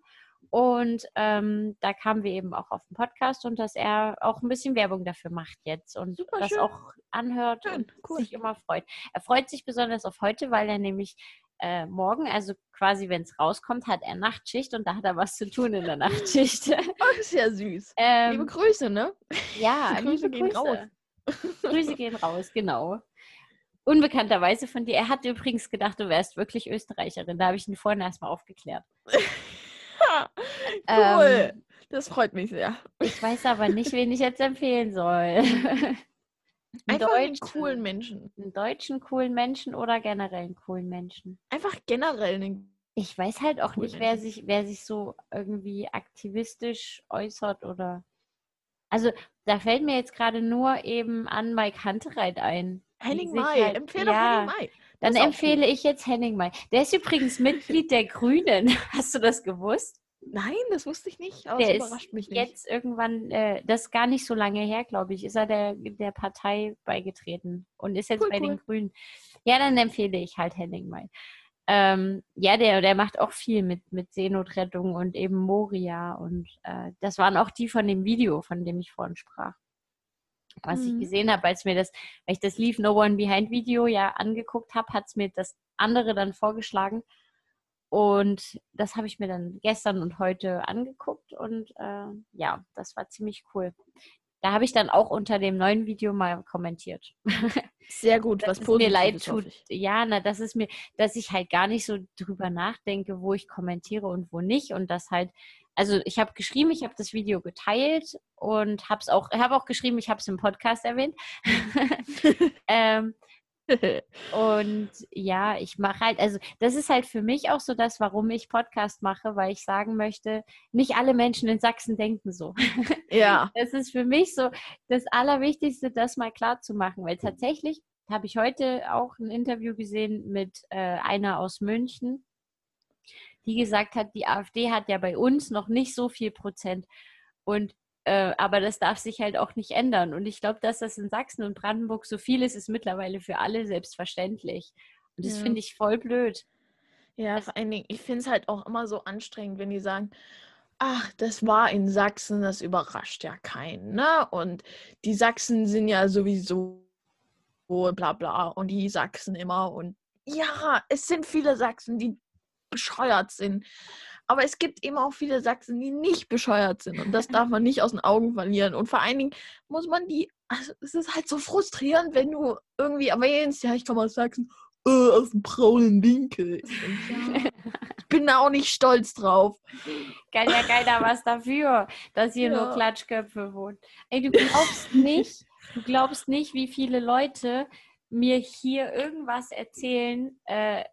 Und ähm, da kamen wir eben auch auf den Podcast und dass er auch ein bisschen Werbung dafür macht jetzt und Super das schön. auch anhört Schön, und cool. sich immer freut. Er freut sich besonders auf heute, weil er nämlich äh, morgen, also quasi wenn es rauskommt, hat er Nachtschicht und da hat er was zu tun in der Nachtschicht. Oh, das ist ja süß. ähm, Liebe Grüße, ne? ja, Grüße liebe gehen Grüße. raus. Grüße gehen raus, genau. Unbekannterweise von dir. Er hat übrigens gedacht, du wärst wirklich Österreicherin. Da habe ich ihn vorhin erstmal aufgeklärt. cool. Ähm, das freut mich sehr. Ich weiß aber nicht, wen ich jetzt empfehlen soll. Einen Einfach einen Deutschen. coolen Menschen. Einen deutschen coolen Menschen oder generell einen coolen Menschen? Einfach generell einen. Ich weiß halt auch nicht, wer sich, wer sich so irgendwie aktivistisch äußert oder. Also, da fällt mir jetzt gerade nur eben an Mike Huntereit ein. Henning halt- Empfehle ja, Henning Mai. Dann empfehle ich jetzt Henning Mai. Der ist übrigens Mitglied der Grünen. Hast du das gewusst? Nein, das wusste ich nicht. Aber Der das überrascht mich nicht. Jetzt irgendwann, äh, das ist gar nicht so lange her, glaube ich, ist er der, der Partei beigetreten und ist jetzt Cool, bei den cool. Grünen. Ja, dann empfehle ich halt Henning Mai. Ähm, ja, der, der macht auch viel mit, mit Seenotrettung und eben Moria. Und äh, das waren auch die von dem Video, von dem ich vorhin sprach. Was Mhm. ich gesehen habe, als mir das, weil ich das Leave No One Behind Video ja angeguckt habe, hat es mir das andere dann vorgeschlagen. Und das habe ich mir dann gestern und heute angeguckt und äh, ja, das war ziemlich cool. Da habe ich dann auch unter dem neuen Video mal kommentiert. Sehr gut, was es mir leid tut. Ja, na, das ist mir, dass ich halt gar nicht so drüber nachdenke, wo ich kommentiere und wo nicht. Und das halt, also ich habe geschrieben, ich habe das Video geteilt und habe es auch, habe auch geschrieben, ich habe es im Podcast erwähnt. ähm, und ja, ich mache halt, also das ist halt für mich auch so das, warum ich Podcast mache, weil ich sagen möchte, nicht alle Menschen in Sachsen denken so. ja. Das ist für mich so das Allerwichtigste, das mal klar zu machen, weil tatsächlich habe ich heute auch ein Interview gesehen mit äh, einer aus München, die gesagt hat, die AfD hat ja bei uns noch nicht so viel Prozent und äh, aber das darf sich halt auch nicht ändern. Und ich glaube, dass das in Sachsen und Brandenburg so viel ist, ist mittlerweile für alle selbstverständlich. Und das Ja. finde ich voll blöd. Ja, vor allen Dingen, ich finde es halt auch immer so anstrengend, wenn die sagen, ach, das war in Sachsen, das überrascht ja keinen, ne? Und die Sachsen sind ja sowieso bla bla und die Sachsen immer und ja, es sind viele Sachsen, die bescheuert sind. Aber es gibt eben auch viele Sachsen, die nicht bescheuert sind. Und das darf man nicht aus den Augen verlieren. Und vor allen Dingen muss man die, also es ist halt so frustrierend, wenn du irgendwie erwähnst, ja, ich komme aus Sachsen, äh, aus dem braunen Winkel. Ich, denk, ja, ich bin da auch nicht stolz drauf. Kann ja keiner was dafür, dass hier nur Ja. Klatschköpfe wohnen. Ey, du glaubst nicht, du glaubst nicht, wie viele Leute mir hier irgendwas erzählen, äh,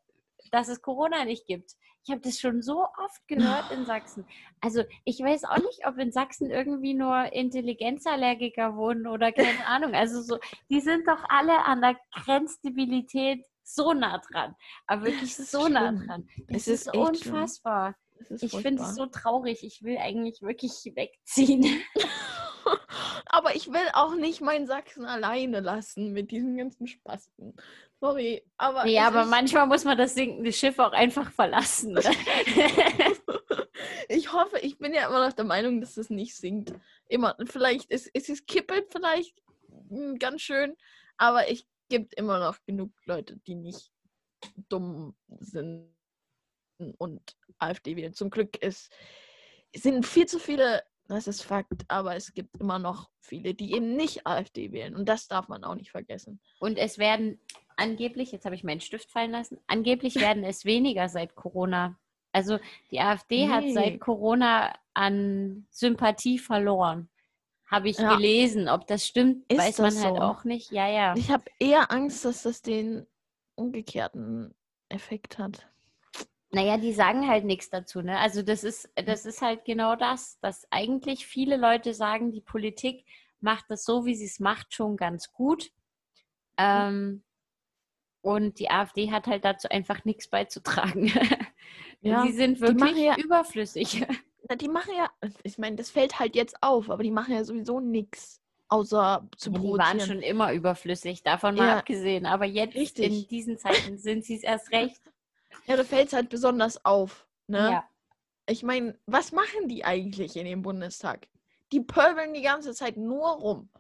dass es Corona nicht gibt. Ich habe das schon so oft gehört in Sachsen. Also ich weiß auch nicht, ob in Sachsen irgendwie nur Intelligenzallergiker wohnen oder keine Ahnung. Also so, die sind doch alle an der Grenzdebilität so nah dran. Aber wirklich so schlimm. nah dran. Das es ist, ist unfassbar. Ist ich finde es so traurig. Ich will eigentlich wirklich wegziehen. aber ich will auch nicht meinen Sachsen alleine lassen mit diesen ganzen Spasten. Sorry, aber. Ja, aber manchmal muss man das sinkende Schiff auch einfach verlassen. ich hoffe, ich bin ja immer noch der Meinung, dass es nicht sinkt. Immer, vielleicht ist, ist es kippelt vielleicht hm, ganz schön, aber es gibt immer noch genug Leute, die nicht dumm sind und AfD wählen. Zum Glück ist, sind viel zu viele das ist Fakt, aber es gibt immer noch viele, die eben nicht AfD wählen. Und das darf man auch nicht vergessen. Und es werden angeblich, jetzt habe ich meinen Stift fallen lassen, angeblich werden es weniger seit Corona. Also die AfD nee. hat seit Corona an Sympathie verloren. Habe ich ja. gelesen. Ob das stimmt, ist weiß man halt so? auch nicht. Ja, ja. Ich habe eher Angst, dass das den umgekehrten Effekt hat. Naja, die sagen halt nichts dazu, ne? Also das ist, das ist halt genau das, dass eigentlich viele Leute sagen, die Politik macht das so, wie sie es macht, schon ganz gut. Ähm, und die AfD hat halt dazu einfach nichts beizutragen. Ja, sie sind wirklich ja, überflüssig. Na, die machen ja, ich meine, das fällt halt jetzt auf, aber die machen ja sowieso nichts, außer zu ja, Die waren schon immer überflüssig, davon mal ja, abgesehen. Aber jetzt richtig. in diesen Zeiten sind sie es erst recht. Ja, da fällt es halt besonders auf. Ne? Ja. Ich meine, was machen die eigentlich in dem Bundestag? Die pöbeln die ganze Zeit nur rum.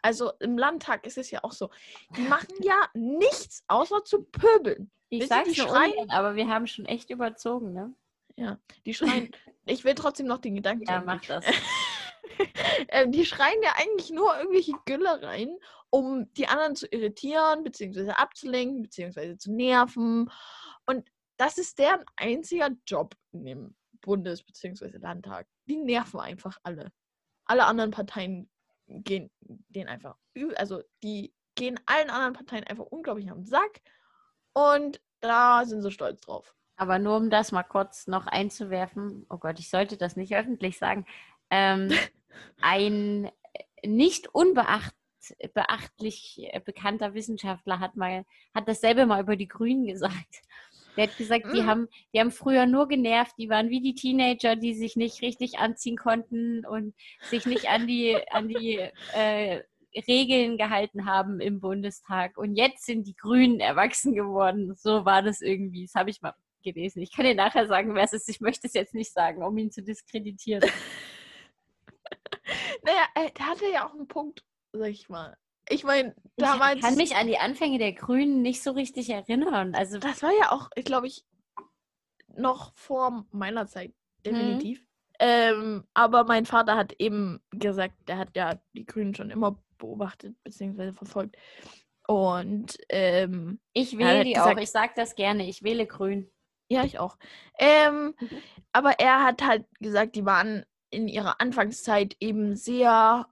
Also im Landtag ist es ja auch so. Die machen ja nichts außer zu pöbeln. Ich sage die schreien, aber wir haben schon echt überzogen, ne? Ja, die schreien. ich will trotzdem noch den Gedanken. Ja, mach das. ähm, die schreien ja eigentlich nur irgendwelche Gülle rein, um die anderen zu irritieren, beziehungsweise abzulenken, beziehungsweise zu nerven. Und das ist deren einziger Job in dem Bundes- bzw. Landtag. Die nerven einfach alle. Alle anderen Parteien gehen denen einfach, also die gehen allen anderen Parteien einfach unglaublich am Sack und da sind sie stolz drauf. Aber nur um das mal kurz noch einzuwerfen, oh Gott, ich sollte das nicht öffentlich sagen, ähm, ein nicht unbeachtlich bekannter Wissenschaftler hat mal, hat dasselbe mal über die Grünen gesagt. Der hat gesagt, die, mhm. haben, die haben früher nur genervt, die waren wie die Teenager, die sich nicht richtig anziehen konnten und sich nicht an die, an die äh, Regeln gehalten haben im Bundestag. Und jetzt sind die Grünen erwachsen geworden. So war das irgendwie. Das habe ich mal gelesen. Ich kann dir nachher sagen, wer es ist. Ich möchte es jetzt nicht sagen, um ihn zu diskreditieren. naja, äh, der hatte ja auch einen Punkt, sag ich mal. Ich meine, damals. Ich kann mich an die Anfänge der Grünen nicht so richtig erinnern. Also das war ja auch, ich glaube ich, noch vor meiner Zeit, definitiv. Mhm. Ähm, aber mein Vater hat eben gesagt, der hat ja die Grünen schon immer beobachtet bzw. verfolgt. Und ähm, ich wähle die gesagt, auch. Ich sage das gerne. Ich wähle Grün. Ja, ich auch. Ähm, mhm. Aber er hat halt gesagt, die waren in ihrer Anfangszeit eben sehr,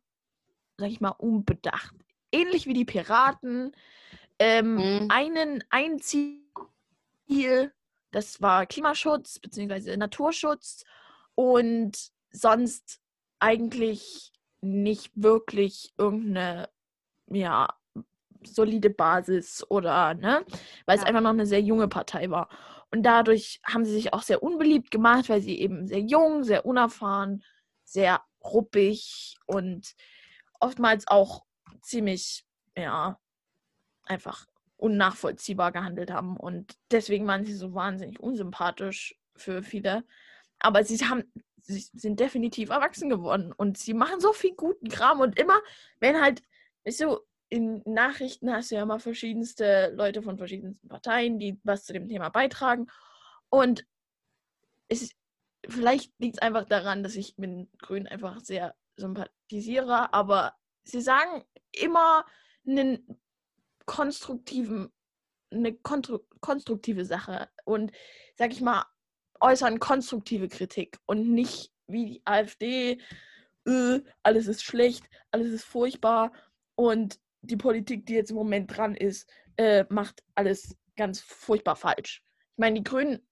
sag ich mal, unbedacht ähnlich wie die Piraten, ähm, mhm. einen, ein Ziel, das war Klimaschutz bzw. Naturschutz und sonst eigentlich nicht wirklich irgendeine ja, solide Basis oder, ne, weil ja. es einfach noch eine sehr junge Partei war. Und dadurch haben sie sich auch sehr unbeliebt gemacht, weil sie eben sehr jung, sehr unerfahren, sehr ruppig und oftmals auch ziemlich, ja, einfach unnachvollziehbar gehandelt haben. Und deswegen waren sie so wahnsinnig unsympathisch für viele. Aber sie haben, sie sind definitiv erwachsen geworden und sie machen so viel guten Kram. Und immer, wenn halt, weißt du, in Nachrichten hast du ja immer verschiedenste Leute von verschiedensten Parteien, die was zu dem Thema beitragen. Und es ist, vielleicht liegt es einfach daran, dass ich mit Grün einfach sehr sympathisiere, aber sie sagen immer einen konstruktiven, eine konstruktive Sache und, sag ich mal, äußern konstruktive Kritik und nicht wie die AfD, äh, alles ist schlecht, alles ist furchtbar und die Politik, die jetzt im Moment dran ist, äh, macht alles ganz furchtbar falsch. Ich meine, die Grünen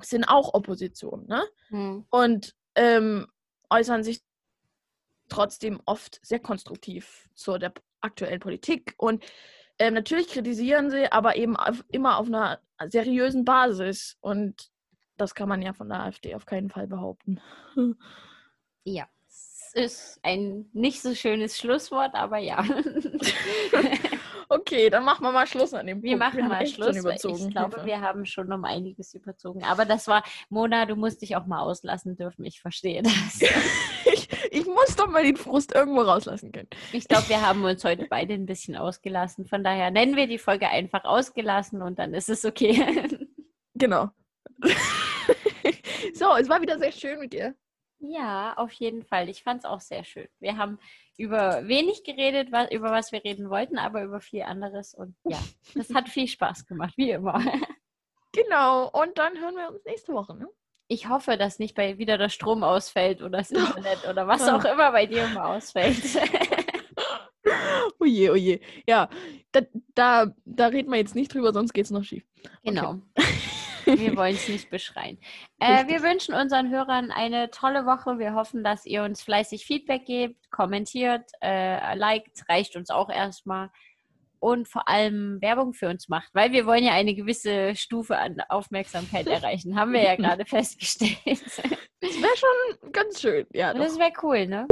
sind auch Opposition, ne? Hm. Und ähm, äußern sich trotzdem oft sehr konstruktiv zu der aktuellen Politik. Und ähm, natürlich kritisieren sie, aber eben auf, immer auf einer seriösen Basis. Und das kann man ja von der AfD auf keinen Fall behaupten. Ja, es ist ein nicht so schönes Schlusswort, aber ja. Okay, dann machen wir mal Schluss an dem Wir Punkt. machen haben mal Schluss, ich glaube, wir haben schon um einiges überzogen. Aber das war, Mona, du musst dich auch mal auslassen dürfen. Ich verstehe das. ich, muss doch mal den Frust irgendwo rauslassen können. Ich glaube, wir haben uns heute beide ein bisschen ausgelassen. Von daher nennen wir die Folge einfach ausgelassen und dann ist es okay. Genau. so, es war wieder sehr schön mit dir. Ja, auf jeden Fall. Ich fand es auch sehr schön. Wir haben über wenig geredet, was, über was wir reden wollten, aber über viel anderes. Und ja, das hat viel Spaß gemacht, wie immer. Genau, und dann hören wir uns nächste Woche. Ne? Ich hoffe, dass nicht bei wieder der Strom ausfällt oder das Internet oder was auch immer bei dir immer ausfällt. Oje, oje. Ja, da, da, da reden wir jetzt nicht drüber, sonst geht es noch schief. Genau. Wir wollen es nicht beschreien. Äh, wir wünschen unseren Hörern eine tolle Woche. Wir hoffen, dass ihr uns fleißig Feedback gebt, kommentiert, äh, liked, reicht uns auch erstmal. Und vor allem Werbung für uns macht, weil wir wollen ja eine gewisse Stufe an Aufmerksamkeit erreichen. Haben wir ja gerade festgestellt. Das wäre schon ganz schön. Ja, doch. das wäre cool, ne?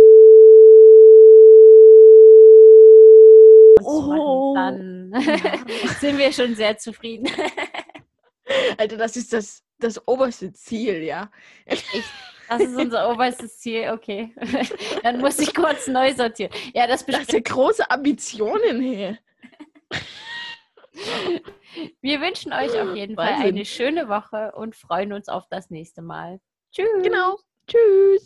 Oh. Dann sind wir schon sehr zufrieden. Alter, das ist das, das oberste Ziel, ja. Das ist unser oberstes Ziel, okay. Dann muss ich kurz neu sortieren. Ja, das Das sind große Ambitionen hier. Wir wünschen euch auf jeden Fall eine schöne Woche und freuen uns auf das nächste Mal. Tschüss. Genau. Tschüss.